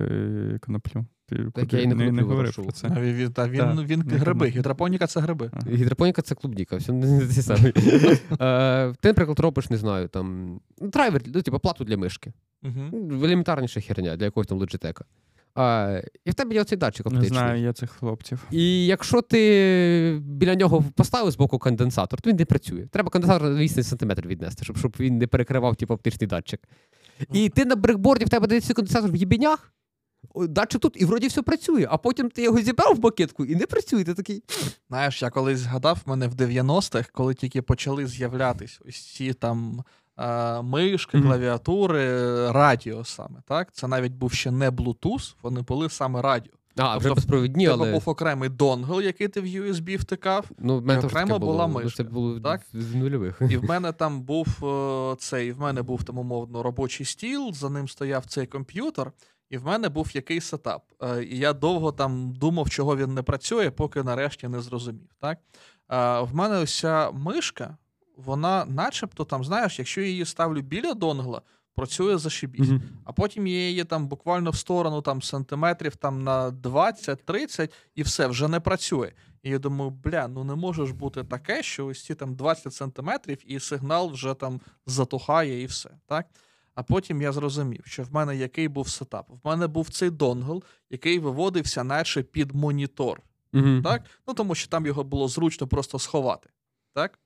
коноплю. Так я і не, не, не говорив про це. А він, та, він, він, він гриби. Гідропоніка це гриби. Ага. Гідропоніка це клубніка. Все не те саме. [laughs] Ти, наприклад, робиш, не знаю, там драйвер, ну, типу, плату для мишки. Угу. Елементарніша херня для якогось там лоджитека. А, І в тебе є оцей датчик оптичний. Не знаю, я цих хлопців. І якщо ти біля нього поставив з боку конденсатор, то він не працює. Треба конденсатор на 8 см віднести, щоб щоб він не перекривав типу, оптичний датчик. І ти на брекборді в тебе дається конденсатор в єбінях, датчик тут, і вроді все працює, а потім ти його зібрав в бакетку і не працює. Ти такий. Знаєш, я колись згадав в мене в 90-х, коли тільки почали з'являтись ось ці там. Мишки, клавіатури, радіо саме. так? Це навіть був ще не Bluetooth, вони були саме радіо. А, тобто, вже безпровідні, але... був окремий донгл, який ти в USB втикав, ну, в мене і окремо була було. мишка. Це було так? з нульових. І в мене там був цей, в мене був там умовно робочий стіл, за ним стояв цей комп'ютер, і в мене був якийсь сетап. Е, і я довго там думав, чого він не працює, поки нарешті не зрозумів. Так? В мене ось ця мишка, вона, начебто, там, знаєш, якщо я її ставлю біля донгла, працює зашибісь. Mm-hmm. А потім я її там буквально в сторону там сантиметрів там на 20-30, і все вже не працює. І я думаю, бля, ну не може ж бути таке, що ось ці там 20 сантиметрів, і сигнал вже там затухає, і все. так? А потім я зрозумів, що в мене який був сетап. В мене був цей донгл, який виводився, наче під монітор. Mm-hmm. Так? Ну Тому що там його було зручно просто сховати. Так?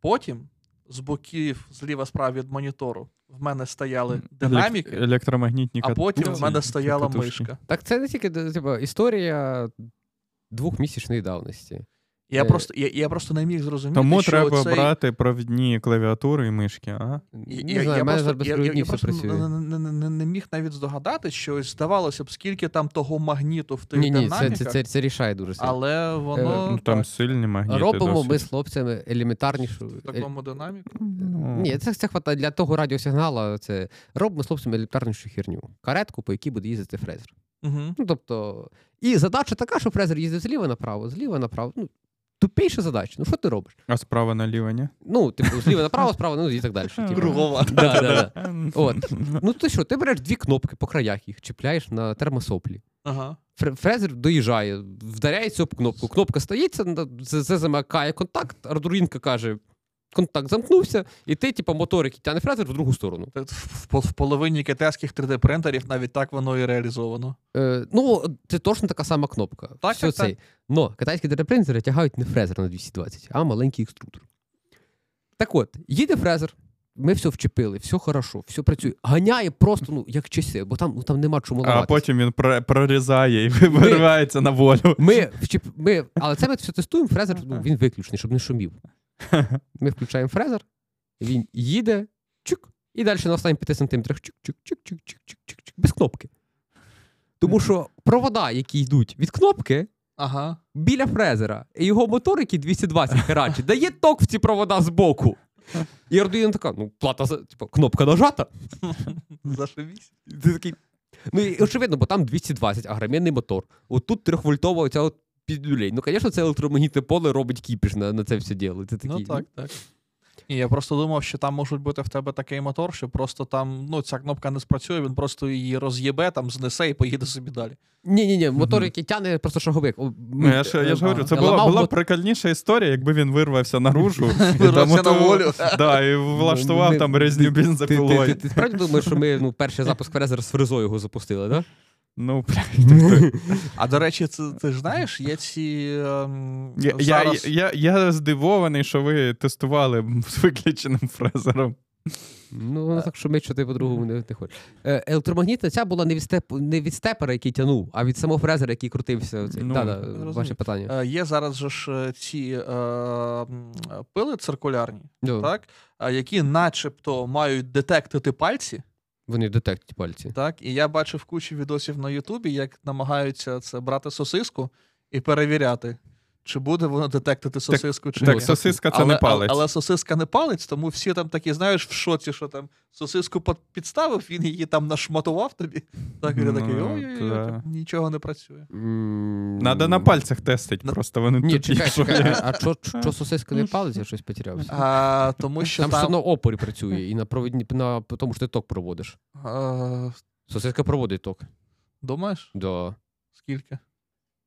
Потім з боків, зліва справа від монітору, в мене стояли динаміки, електромагнітні а потім в мене стояла мишка. Так це не тільки типу, історія двохмісячної давності. Я е... просто я, я просто не міг зрозуміти. Тому що треба цей... брати провідні клавіатури і мишки, а? Не знаю, я, мене зараз безпровідні все працює. Не, не, не, не міг навіть здогадати, що ось здавалося б, скільки там того магніту в тих ні, ні. Це, це, це, це рішає дуже сильно. Але воно... Е, ну, Там сильні магніти Робимо досить. ми з хлопцями елементарнішу. В такому динаміку? Ну... Ні, це, це хватає для того радіосигналу. Це робимо з хлопцями елементарнішу херню. Каретку, по якій буде їздити фрезер. Угу. Ну, тобто, і задача така, що фрезер їздить зліва направо, зліва направо. Ну, Тупіша задача. Ну що ти робиш? А справа наліво, ні? Ну, типу, зліва направо, справа, ну і так далі. Типу. Кругова. Да, да, да. От. Ну ти що, ти береш дві кнопки по краях їх, чіпляєш на термосоплі. Ага. Фрезер доїжджає, вдаряється об кнопку. Кнопка стається, це замикає контакт, ардурінка каже. Контакт замкнувся, і ти, типу, мотор, який тягне фрезер в другу сторону. В, в половині китайських 3D-принтерів навіть так воно і реалізовано. Е, Ну, це точно така сама кнопка. Так, Все так, цей. Но китайські 3D-принтери тягають не фрезер на 220, а маленький екструдер. Так от, їде фрезер, ми все вчепили, все хорошо, все працює. Ганяє просто, ну, як часи, бо там ну, там нема чому ламатися. А потім він прорізає і виривається на волю. Ми вчеп... ми... Але це ми все тестуємо, фрезер ну, він виключений, щоб не шумів. [laughs] Ми включаємо фрезер, він їде, чук, і далі на останніх 5 сантиметрах чук-чук-чук-чук-чук-чук-чук, без кнопки. Тому що провода, які йдуть від кнопки, ага. біля фрезера, і його мотор, який 220 херачить, дає ток в ці провода з боку. І Arduino така, ну, плата, типу, кнопка нажата. Зашивісь. Ти такий. Ну, і очевидно, бо там 220, агромінний мотор. От тут трьохвольтова оця от підлюлей. Ну, звісно, це електромагнітне поле робить кіпіш на на це все діло. Це Ну, так, так. [laughs] І я просто думав, що там можуть бути в тебе такий мотор, що просто там ну, ця кнопка не спрацює, він просто її роз'єбе, там знесе і поїде собі далі. Ні, ні, ні, мотор, який тягне, просто шаговик. Ну, я ж я ж говорю, це була була прикольніша історія, якби він вирвався наружу [laughs] вирвався на волю. Да, і влаштував там резню бензопилою. Ти справді думаєш, що ми ну, перший запуск фрезер з фрезою його запустили, так? Ну, [laughs] блядь. [laughs] А до речі, це, ти ж знаєш, є ці. Ем, я, зараз... я, я, я здивований, що ви тестували з виключеним фрезером. Ну, воно так шумить, що ти по-другому не, не хочеш. Е, електромагнітна ця була не від степ, не від степера, який тягнув, а від самого фрезера, який крутився. Ну, да, да, Ваше питання. Е, є зараз же ж е, ці е, пили циркулярні, no. так, які начебто мають детектити пальці. Вони детектять пальці. Так, і я бачив кучу відосів на Ютубі, як намагаються це брати сосиску і перевіряти, чи буде воно детектити сосиску, так, чи так, ні. сосиска це але, не палець. Але, але сосиска не палець, тому всі там такі, знаєш, в шоці, що там сосиску підставив, він її там нашматував тобі. Так, і ну, такий, ой-ой-ой, нічого не працює. Надо на пальцях тестити, просто вони Ні, тут чекай, чекай, а що, що сосиска не палець, я щось потерявся? А, тому що Там, там... все одно опорі працює, і на провідні, на тому що ти ток проводиш. А... Сосиска проводить ток. Думаєш? Да. Скільки?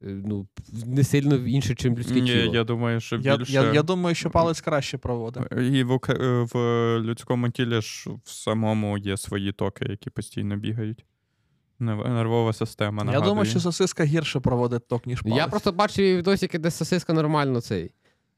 Ну, не сильно інше, ніж людське Ні, тіло. Я думаю, що більше... Я, я думаю, що палець краще проводить. І в, в людському тілі ж в самому є свої токи, які постійно бігають. Нервова система. Я думаю, що сосиска гірше проводить ток, ніж палець. Я просто бачив відосики, де сосиска нормально цей.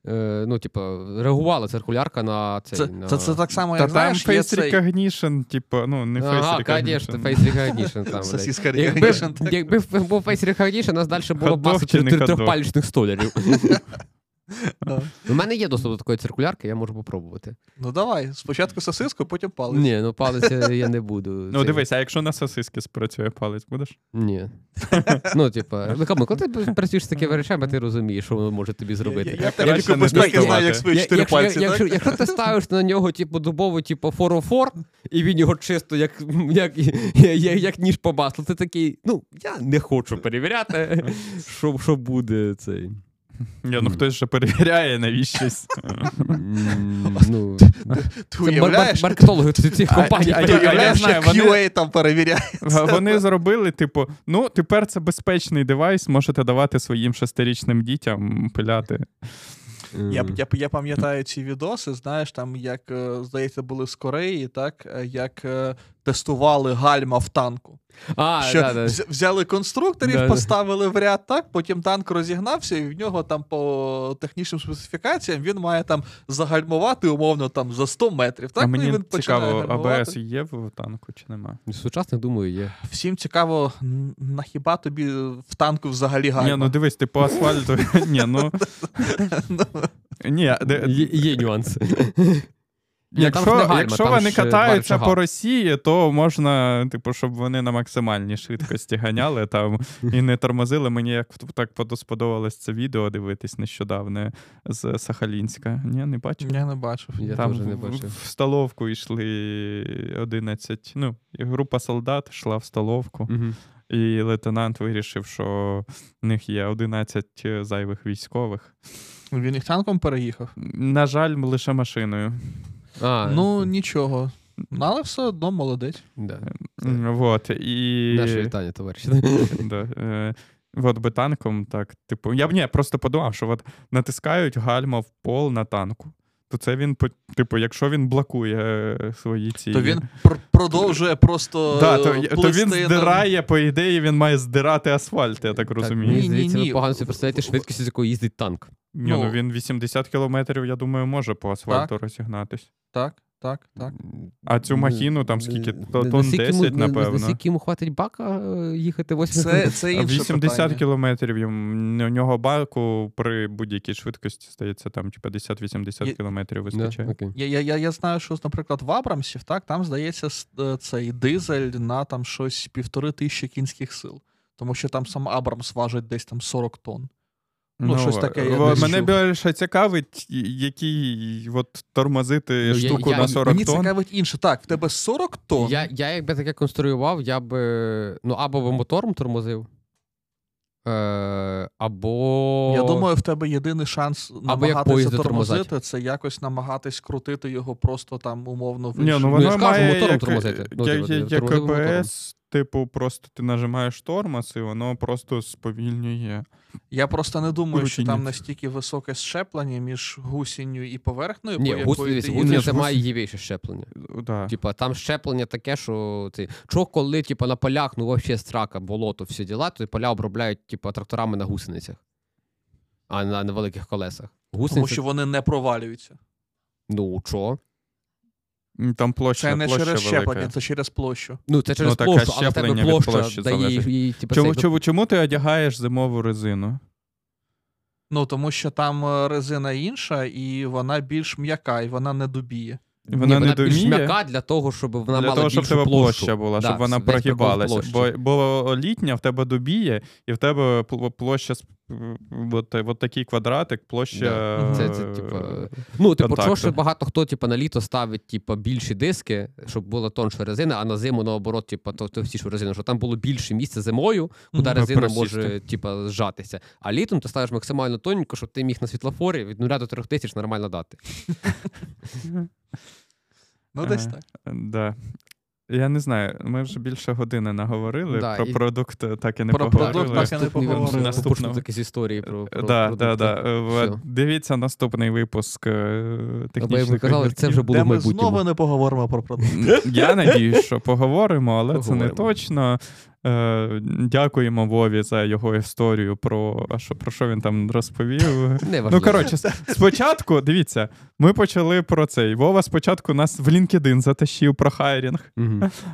Е, ну, типу, реагувала циркулярка на цей. Це, на... це, це так само, Та знаєш, там face цей... recognition, типу, ну, не face ага, recognition. конечно, face recognition. Там, Сосиска якби, recognition. якби був face recognition, у нас далі було б маса трьохпалічних столярів. [laughs] У мене є доступ до такої циркулярки, я можу попробувати. Ну давай, спочатку сосиску, потім палець. Ні, ну палець я не буду. Ну, дивись, а якщо на сосиски спрацює палець, будеш? Ні. Ну, типа, ну кому, коли ти працюєш з такими речами, ти розумієш, що воно може тобі зробити. Я тільки безпеки знаю, як свої чотири пальці. Якщо, ти ставиш на нього, типу, дубову, типу, 404, і він його чисто як ніж по маслу, ти такий, ну, я не хочу перевіряти, що буде цей. Ні, ну хтось же перевіряє навіщось. Ну, Ти уявляєш? Маркетологи цих компаній. Ти уявляєш, як QA там перевіряється. Вони зробили, типу, ну, тепер це безпечний девайс, можете давати своїм шестирічним дітям пиляти. Я я, я пам'ятаю ці відоси, знаєш, там, як, здається, були з Кореї, так, як тестували гальма в танку. А, що да, да. взяли конструкторів, Да, да. поставили в ряд, так, потім танк розігнався, і в нього там по технічним специфікаціям він має там загальмувати умовно там за 100 метрів. Так? а Ну, і він цікаво. АБС є в танку чи нема? Сучасних, думаю, є. Всім цікаво, н- на хіба тобі в танку взагалі гальма? Ні, ну дивись, ти по асфальту. [laughs] Ні, ну. [laughs] Ні, Є, є нюанси. Якщо, якщо вони катаються по Росії, то можна, типу, щоб вони на максимальній швидкості ганяли там і не тормозили. Мені як так сподобалось це відео дивитись нещодавно з Сахалінська. Ні, не бачив. Я не бачив. Я там теж не в- бачив. в столовку йшли 11. Ну, група солдат йшла в столовку, Мгм. і лейтенант вирішив, що в них є 11 зайвих військових. Він їх танком переїхав. На жаль, лише машиною. А, Ну, нічого. Ну, Але все одно молодець. да. Вот, і... Наше вітання, товариші. [laughs] Да, е, от би танком, так, типу, я б ні, просто подумав, що от натискають гальма в пол на танку. То це він, типу, якщо він блокує е, свої ці. То він пр- продовжує просто. да, то, то він здирає, по ідеї, він має здирати асфальт, я так Так, розумію. Так, Ні, ні. ви погано собі представляєте швидкість, з якою їздить танк. Ні, ну, ну, він 80 кілометрів, я думаю, може по асфальту розігнатись. Так, так, так. А цю Ну, махіну там скільки? То- Тонн наскільки йому- 10, напевно. Наскільки йому хватить бака е, їхати 8 Це, це інше 80 питання. кілометрів йому- у нього баку при будь-якій швидкості стається там чи 50-80 Є- кілометрів вистачає. окей. Я, я, я, я знаю, що, наприклад, в Абрамсів, так, там, здається, е, цей дизель на там щось півтори тисячі кінських сил. Тому що там сам Абрамс важить десь там 40 тонн. Ну, щось таке я десь Мене чув. більше цікавить, який от тормозити Ну, штуку я- на 40 Мені тонн. цікавить інше. Так, в тебе 40 тонн. Я, я якби таке конструював, я би ну, або би мотором тормозив, е, або. Я думаю, в тебе єдиний шанс намагатися тормозити, тормозать. це якось намагатись крутити його просто там умовно в Ні, ну Ну, я ж кажу, має мотором як, тормозити. Ну, як, типу, як. АБС, типу, просто ти нажимаєш тормоз, і воно просто сповільнює. Я просто не думаю, що там настільки високе щеплення між гусінню і поверхнею, Ні, по гус, якої дивіться, ти гусениця їдеш. Ні, має гус- щеплення. Да. Типа, там щеплення таке, що ти. Чого коли, типа, на полях, ну взагалі страка, болото, всі діла, то поля обробляють, типа, тракторами на гусеницях, а на, на великих колесах. Гусениця, Тому що вони не провалюються. ну чого? Там площа, Це не площа через велика. щеплення, це через площу. Ну, це через Ну, таке площу, але в тебе щеплення від площа площі дає залежить. їй, типу, Чому, цей- чому, чому ти одягаєш зимову резину? Ну тому що там е, резина інша, і вона більш м'яка, і вона не дубіє. Вона Ні, не вона більш доміє? м'яка для того, щоб вона Для мала того, щоб більшу тебе площу. площа була, Да, щоб вона весь прикол в прогибалася. площі. Бо, бо літня в тебе добіє, і в тебе пл- площа з- от, от такий квадратик, площа. Да. Це, це, е, типа, ну, типу, контакту. чого що багато хто типу, на літо ставить типу, більші диски, щоб була тонша резина, а на зиму наоборот, типу, то- товстішу резину, щоб там було більше місця зимою, куди Мгм. резина Просісти. може типу, зжатися. А літом ти ставиш максимально тоненько, щоб ти міг на світлофорі від 0 до 3 тисяч нормально дати. [laughs] Ну, десь так. Да. Я не знаю, ми вже більше години наговорили. Да, про і- продукт е, так і не Про поговорили. продукт так і не поговорили. Наступного. Такі з історії про, про да, продукти. да, да. Е, Все. Дивіться наступний випуск е, технічних ви казали, це вже було Де ми знову не поговоримо про продукт. Я надіюсь, що поговоримо, але це не точно. Е, Дякуємо Вові за його історію про а що, про що він там розповів. [laughs] Ну, коротше, спочатку, дивіться, ми почали про цей. Вова спочатку нас в LinkedIn затащив про хайрінг,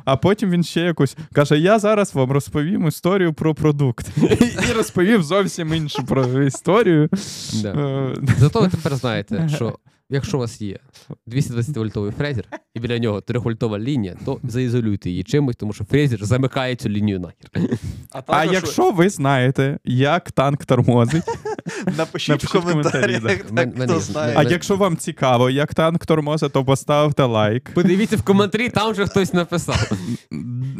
а потім він ще якусь каже: Я зараз вам розповім історію про продукт. [laughs] І розповів зовсім іншу про історію. Е, Зато ви тепер знаєте, [laughs] що якщо у вас є 220 вольтовий фрезер і біля нього 3-вольтова лінія, то заізолюйте її чимось, тому що фрезер замикає цю лінію нахер. А, А якщо ви знаєте, як танк тормозить, напишіть, напишіть в коментарях, так, хто знає. а якщо вам цікаво, як танк тормозить, то поставте лайк. Подивіться в коментарі, там вже хтось написав.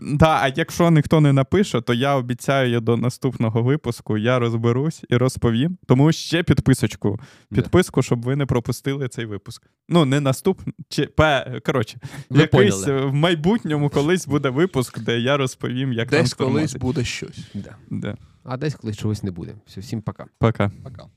Да, а якщо ніхто не напише, то я обіцяю я до наступного випуску я розберусь і розповім. Тому ще підписочку. Підписку, щоб ви не пропустили цей випуск. Ну, не наступний, чи пе, коротше, Ви якийсь поняли. е, в майбутньому колись буде випуск, де я розповім, як Десь танк колись тормозить. буде щось. Да. Да. А десь коли чогось не буде. Все, всім пока. Пока. Пока.